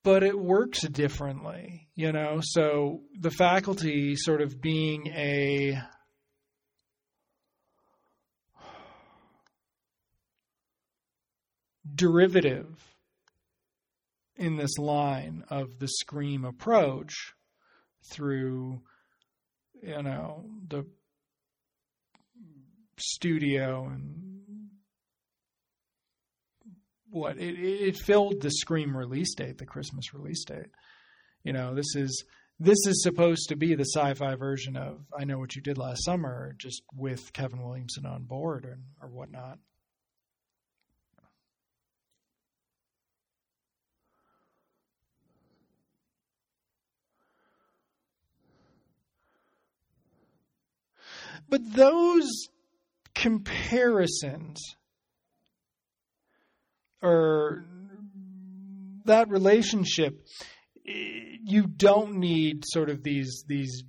But it works differently, you know. So the faculty sort of being a derivative in this line of the scream approach through you know the studio and what it, it filled the Scream release date, the Christmas release date. You know, this is this is supposed to be the sci-fi version of I Know What You Did Last Summer, just with Kevin Williamson on board or, or whatnot. But those comparisons or that relationship you don't need sort of these these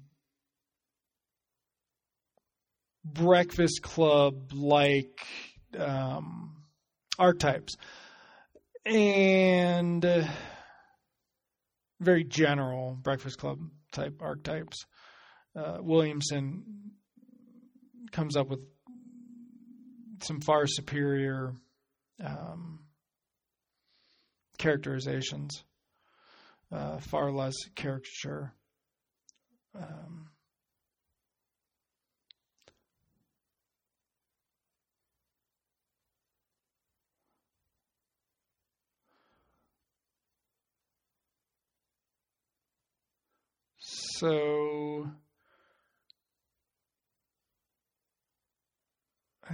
breakfast club like um, archetypes. And uh, very general breakfast club type archetypes. Uh, williamson comes up with some far superior um, characterizations, uh, far less caricature. Um, so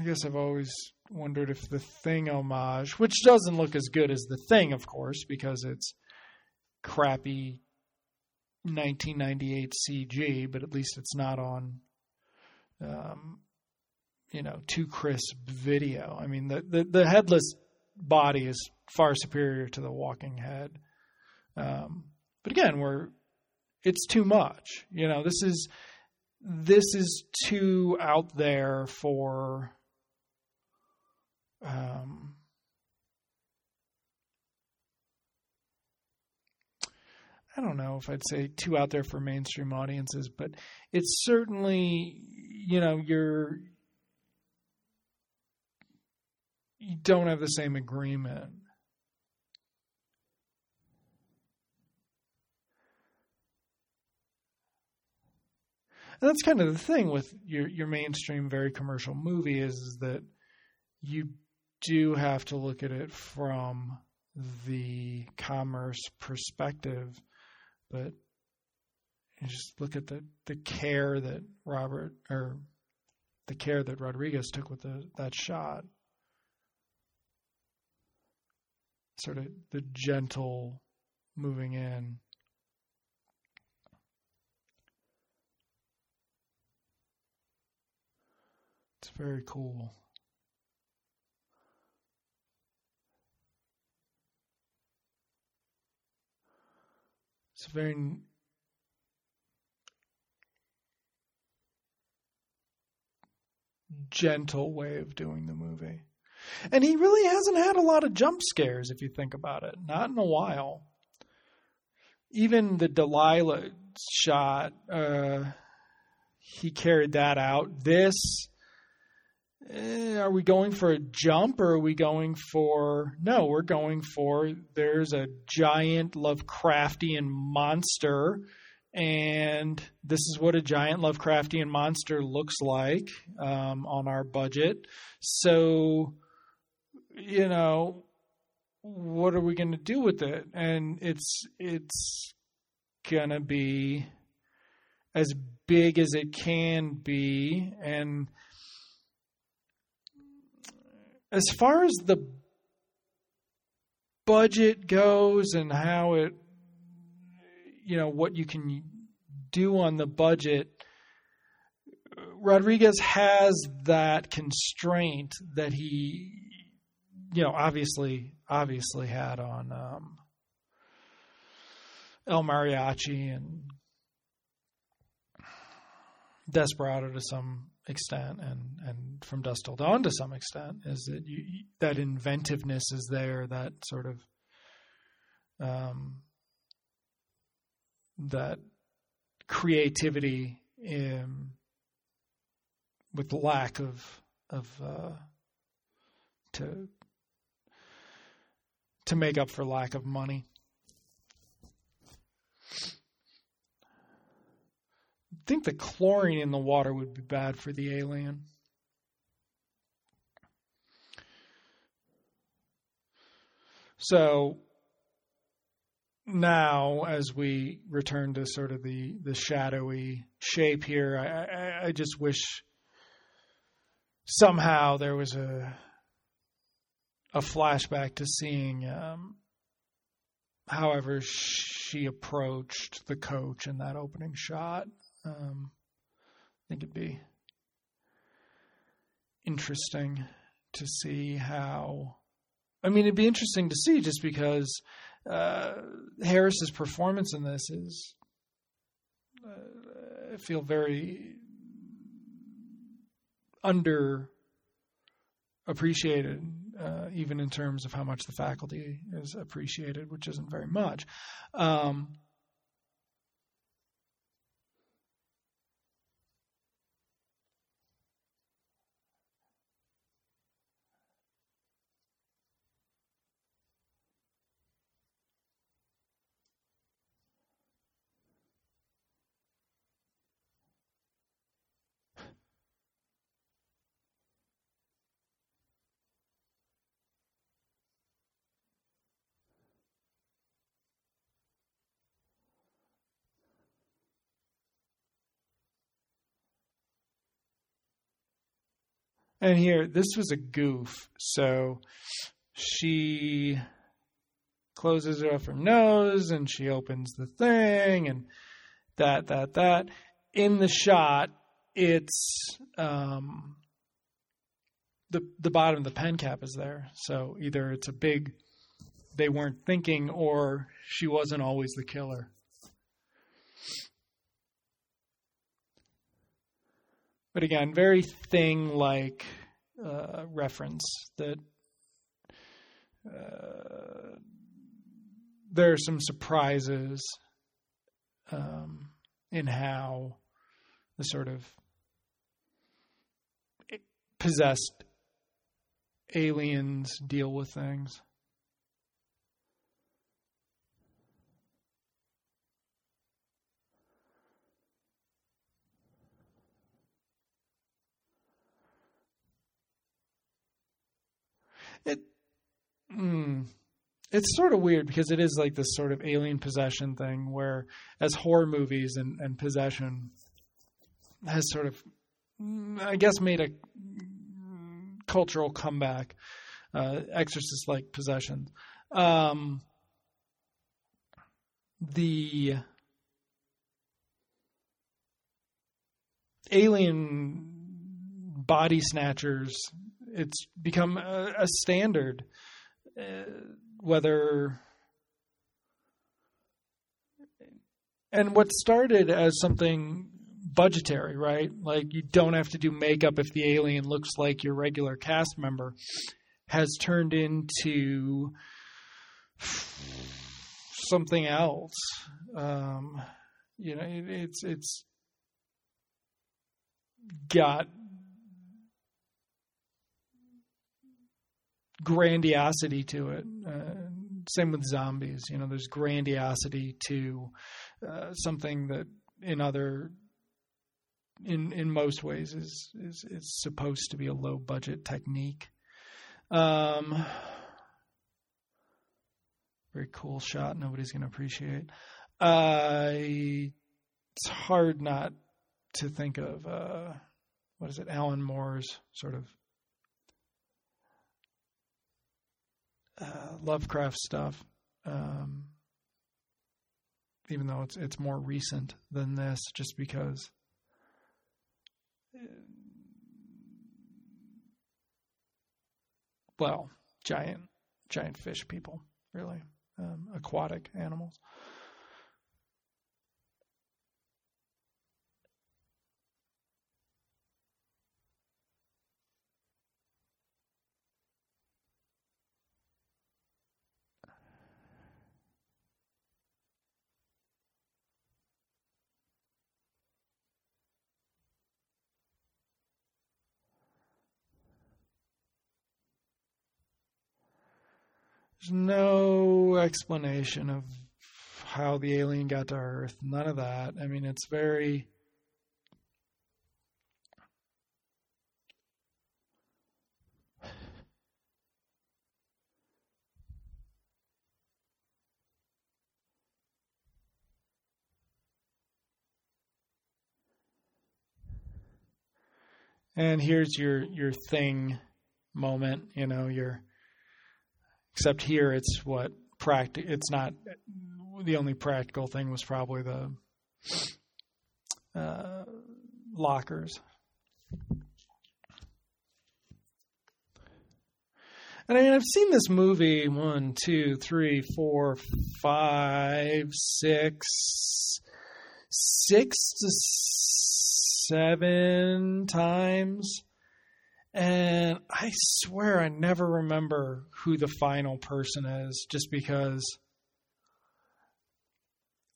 guess I've always wondered if the Thing homage, which doesn't look as good as the Thing, of course, because it's crappy 1998 CG, but at least it's not on, um, you know, too crisp video. I mean, the, the, the headless body is far superior to the walking head. Um, but again, we're it's too much. You know, this is this is too out there for um, I don't know if I'd say too out there for mainstream audiences, but it's certainly, you know, you're you don't have the same agreement. And that's kind of the thing with your your mainstream, very commercial movie is, is that you do have to look at it from the commerce perspective but just look at the, the care that Robert or the care that Rodriguez took with the, that shot. Sort of the gentle moving in. It's very cool. Very gentle way of doing the movie. And he really hasn't had a lot of jump scares, if you think about it. Not in a while. Even the Delilah shot, uh, he carried that out. This, eh, are we going for a jump or are we going for no we're going for there's a giant lovecraftian monster and this is what a giant lovecraftian monster looks like um, on our budget. So you know what are we going to do with it? And it's it's going to be as big as it can be and as far as the budget goes and how it you know what you can do on the budget Rodriguez has that constraint that he you know obviously obviously had on um, El Mariachi and Desperado to some extent and and from dusk till dawn to some extent is that you that inventiveness is there that sort of um, that creativity in, with lack of of uh, to to make up for lack of money think the chlorine in the water would be bad for the alien. So now, as we return to sort of the, the shadowy shape here, I, I, I just wish somehow there was a a flashback to seeing um, however she approached the coach in that opening shot. Um, I think it'd be interesting to see how. I mean, it'd be interesting to see just because uh, Harris's performance in this is. Uh, I feel very under appreciated, uh, even in terms of how much the faculty is appreciated, which isn't very much. Um, And here, this was a goof. So she closes it off her nose and she opens the thing and that, that, that. In the shot, it's um, the the bottom of the pen cap is there. So either it's a big they weren't thinking or she wasn't always the killer. But again, very thing like uh, reference that uh, there are some surprises um, in how the sort of possessed aliens deal with things. It, mm, it's sort of weird because it is like this sort of alien possession thing where, as horror movies and, and possession has sort of, I guess, made a cultural comeback, uh, exorcist like possession. Um, the alien body snatchers, it's become a, a standard. Uh, whether and what started as something budgetary, right? Like you don't have to do makeup if the alien looks like your regular cast member, has turned into something else. Um, you know, it, it's it's got grandiosity to it. Uh, same with zombies. You know, there's grandiosity to uh, something that in other in in most ways is is is supposed to be a low budget technique. Um, very cool shot. Nobody's going to appreciate. Uh, it's hard not to think of uh, what is it? Alan Moore's sort of uh, Lovecraft stuff. Um, even though it's it's more recent than this, just because well, giant, giant fish people, really, um, aquatic animals. No explanation of how the alien got to Earth. None of that. I mean, it's very. And here's your your thing moment, you know, your Except here, it's what practic. It's not the only practical thing was probably the uh, lockers. And I mean, I've seen this movie one, two, three, four, five, six, six to seven times. And I swear I never remember who the final person is just because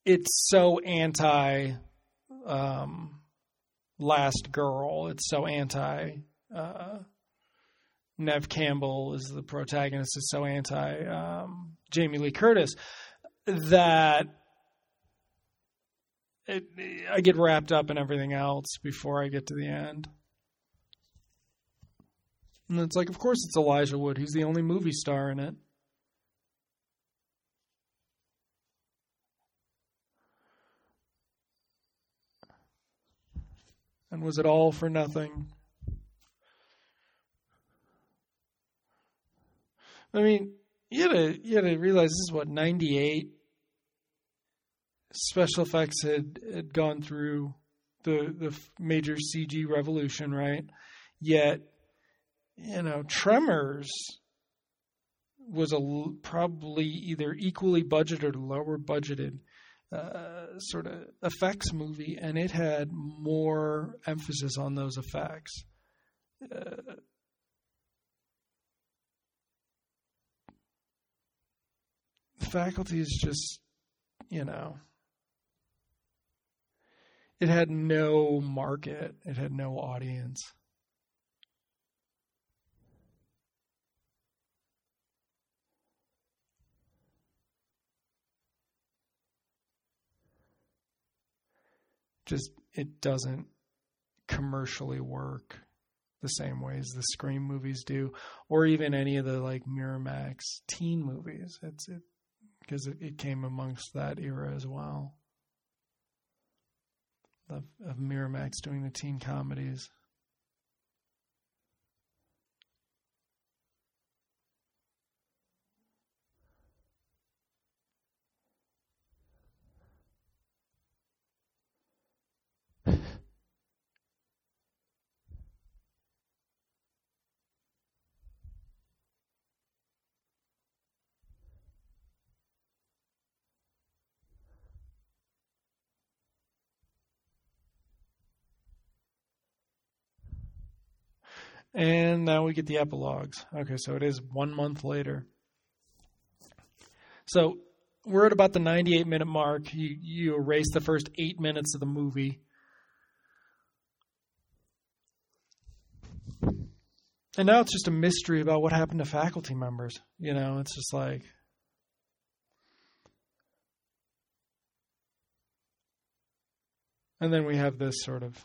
it's so anti um, Last Girl. It's so anti. Uh, Neve Campbell is the protagonist. It's so anti um, Jamie Lee Curtis that it, I get wrapped up in everything else before I get to the end. And it's like, of course it's Elijah Wood. He's the only movie star in it. And was it all for nothing? I mean, you had to, you gotta realize this is what ninety eight. Special effects had, had gone through the the major CG revolution, right? Yet, you know, Tremors was a probably either equally budgeted or lower budgeted uh, sort of effects movie, and it had more emphasis on those effects. Uh, faculty is just, you know, it had no market, it had no audience. Just, it doesn't commercially work the same ways the Scream movies do, or even any of the like Miramax teen movies. It's it because it, it came amongst that era as well of, of Miramax doing the teen comedies. And now we get the epilogues. Okay, so it is one month later. So we're at about the 98 minute mark. You, you erase the first eight minutes of the movie. And now it's just a mystery about what happened to faculty members. You know, it's just like. And then we have this sort of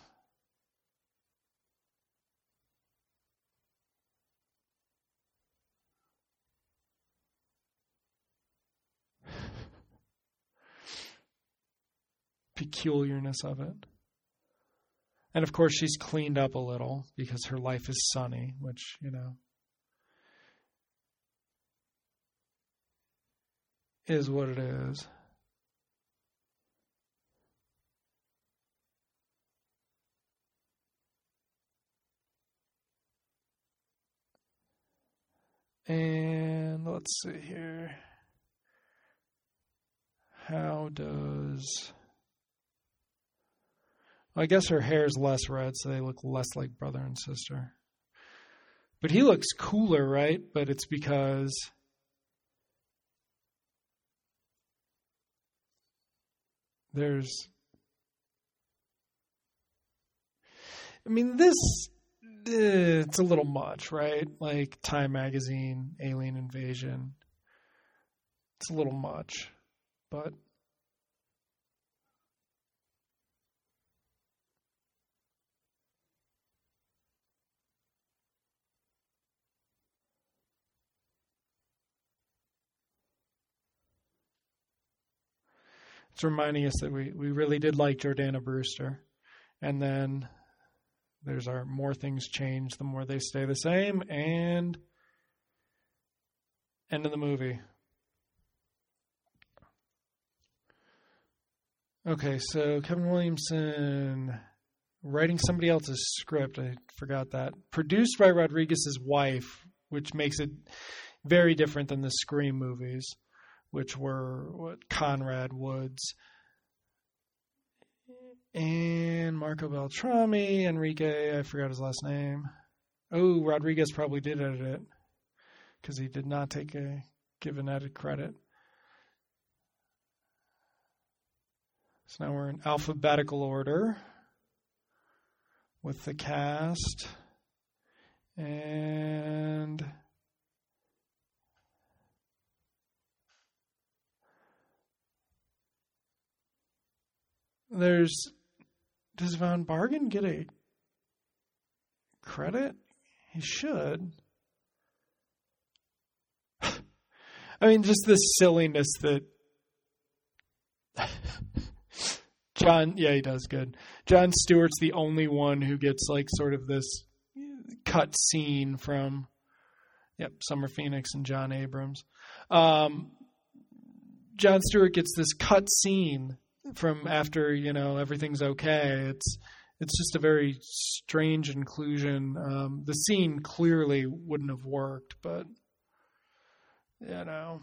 peculiarness of it. And of course, she's cleaned up a little because her life is sunny, which, you know, is what it is. And let's see here. How does. I guess her hair is less red, so they look less like brother and sister. But he looks cooler, right? But it's because there's. I mean, this. Eh, it's a little much, right? Like Time Magazine, Alien Invasion. It's a little much. But it's reminding us that we, we really did like Jordana Brewster. And then there's our more things change, the more they stay the same, and end of the movie. Okay, so Kevin Williamson writing somebody else's script. I forgot that. Produced by Rodriguez's wife, which makes it very different than the Scream movies which were what Conrad Woods and Marco Beltrami, Enrique, I forgot his last name. Oh, Rodriguez probably did edit it because he did not take a given edit credit. So now we're in alphabetical order with the cast. And there's does Von Bargen get a credit? He should. I mean, just the silliness that Jon, yeah, he does good. Jon Stewart's the only one who gets like sort of this cut scene from Yep, Summer Phoenix and Jon Abrahams. Um, Jon Stewart gets this cut scene from after you know everything's okay. It's it's just a very strange inclusion. Um, the scene clearly wouldn't have worked, but you know,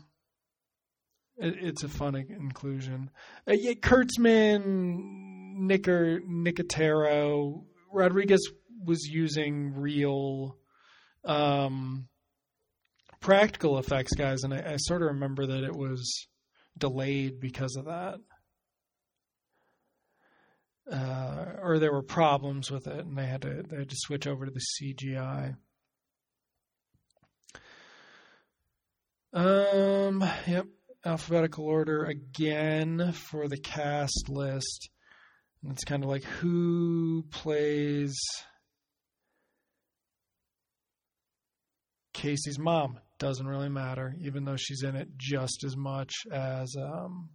it, it's a fun inclusion. Uh, yeah, Kurtzman, Nicker, Nicotero, Rodriguez was using real um, practical effects guys, and I, I sort of remember that it was delayed because of that. Uh, or there were problems with it, and they had to they had to switch over to the CGI. Um. Yep. Alphabetical order again for the cast list. And it's kind of like who plays Casey's mom. Doesn't really matter, even though she's in it just as much as um,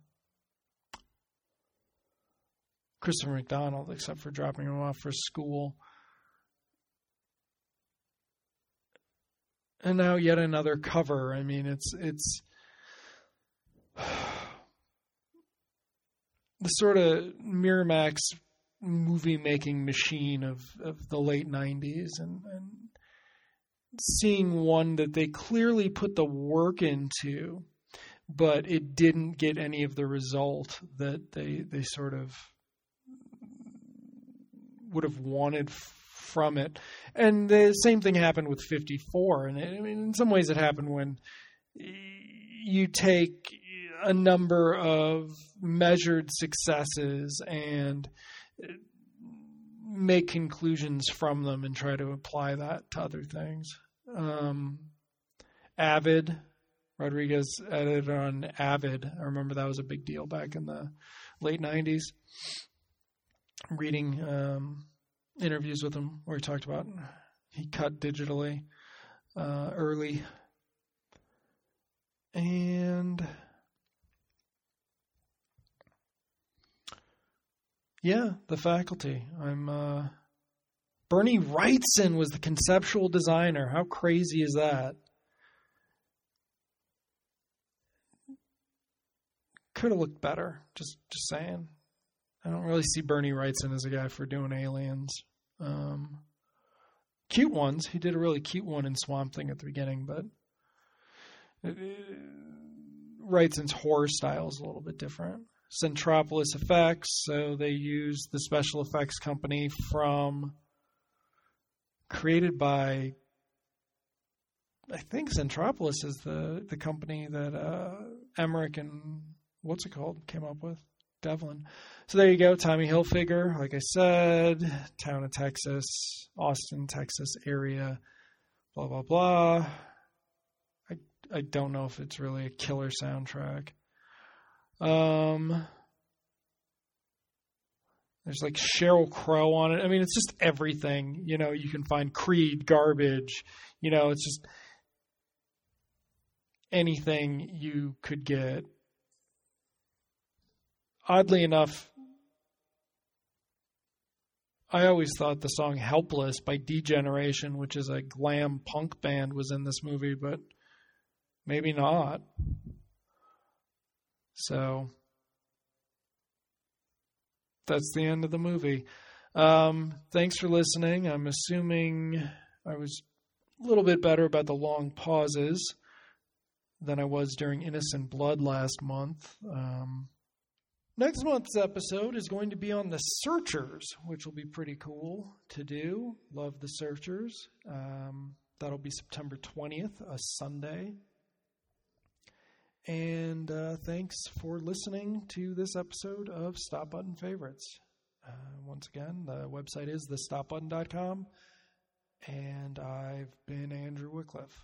Christopher McDonald, except for dropping him off for school. And now yet another cover. I mean, it's it's the sort of Miramax movie making machine of, of the late 90s and, and seeing one that they clearly put the work into but it didn't get any of the result that they they sort of would have wanted from it and the same thing happened with 54 and I mean in some ways it happened when you take a number of measured successes and make conclusions from them and try to apply that to other things. Um, Avid, Rodriguez edited on Avid. I remember that was a big deal back in the late 90s. Reading um, interviews with him where he talked about he cut digitally uh, early. And Yeah, the faculty. I'm uh, Bernie Wrightson was the conceptual designer. How crazy is that? Could have looked better. Just just saying. I don't really see Bernie Wrightson as a guy for doing aliens. Um, cute ones. He did a really cute one in Swamp Thing at the beginning, but it, it, Wrightson's horror style is a little bit different. Centropolis Effects. So they use the special effects company from created by I think Centropolis is the the company that uh, Emmerich and what's it called came up with Devlin. So there you go, Tommy Hilfiger. Like I said, town of Texas, Austin, Texas area. Blah blah blah. I I don't know if it's really a killer soundtrack. Um, there's like Sheryl Crow on it. I mean, it's just everything. You know, you can find Creed garbage. You know, it's just anything you could get. Oddly enough, I always thought the song Helpless by D-Generation, which is a glam punk band, was in this movie, but maybe not. So that's the end of the movie. Um, thanks for listening. I'm assuming I was a little bit better about the long pauses than I was during Innocent Blood last month. Um, next month's episode is going to be on the Searchers, which will be pretty cool to do. Love the Searchers. Um, that'll be September 20th, a Sunday. And uh, thanks for listening to this episode of Stop Button Favorites. Uh, once again, the website is thestopbutton.com, and I've been Andrew Wickliffe.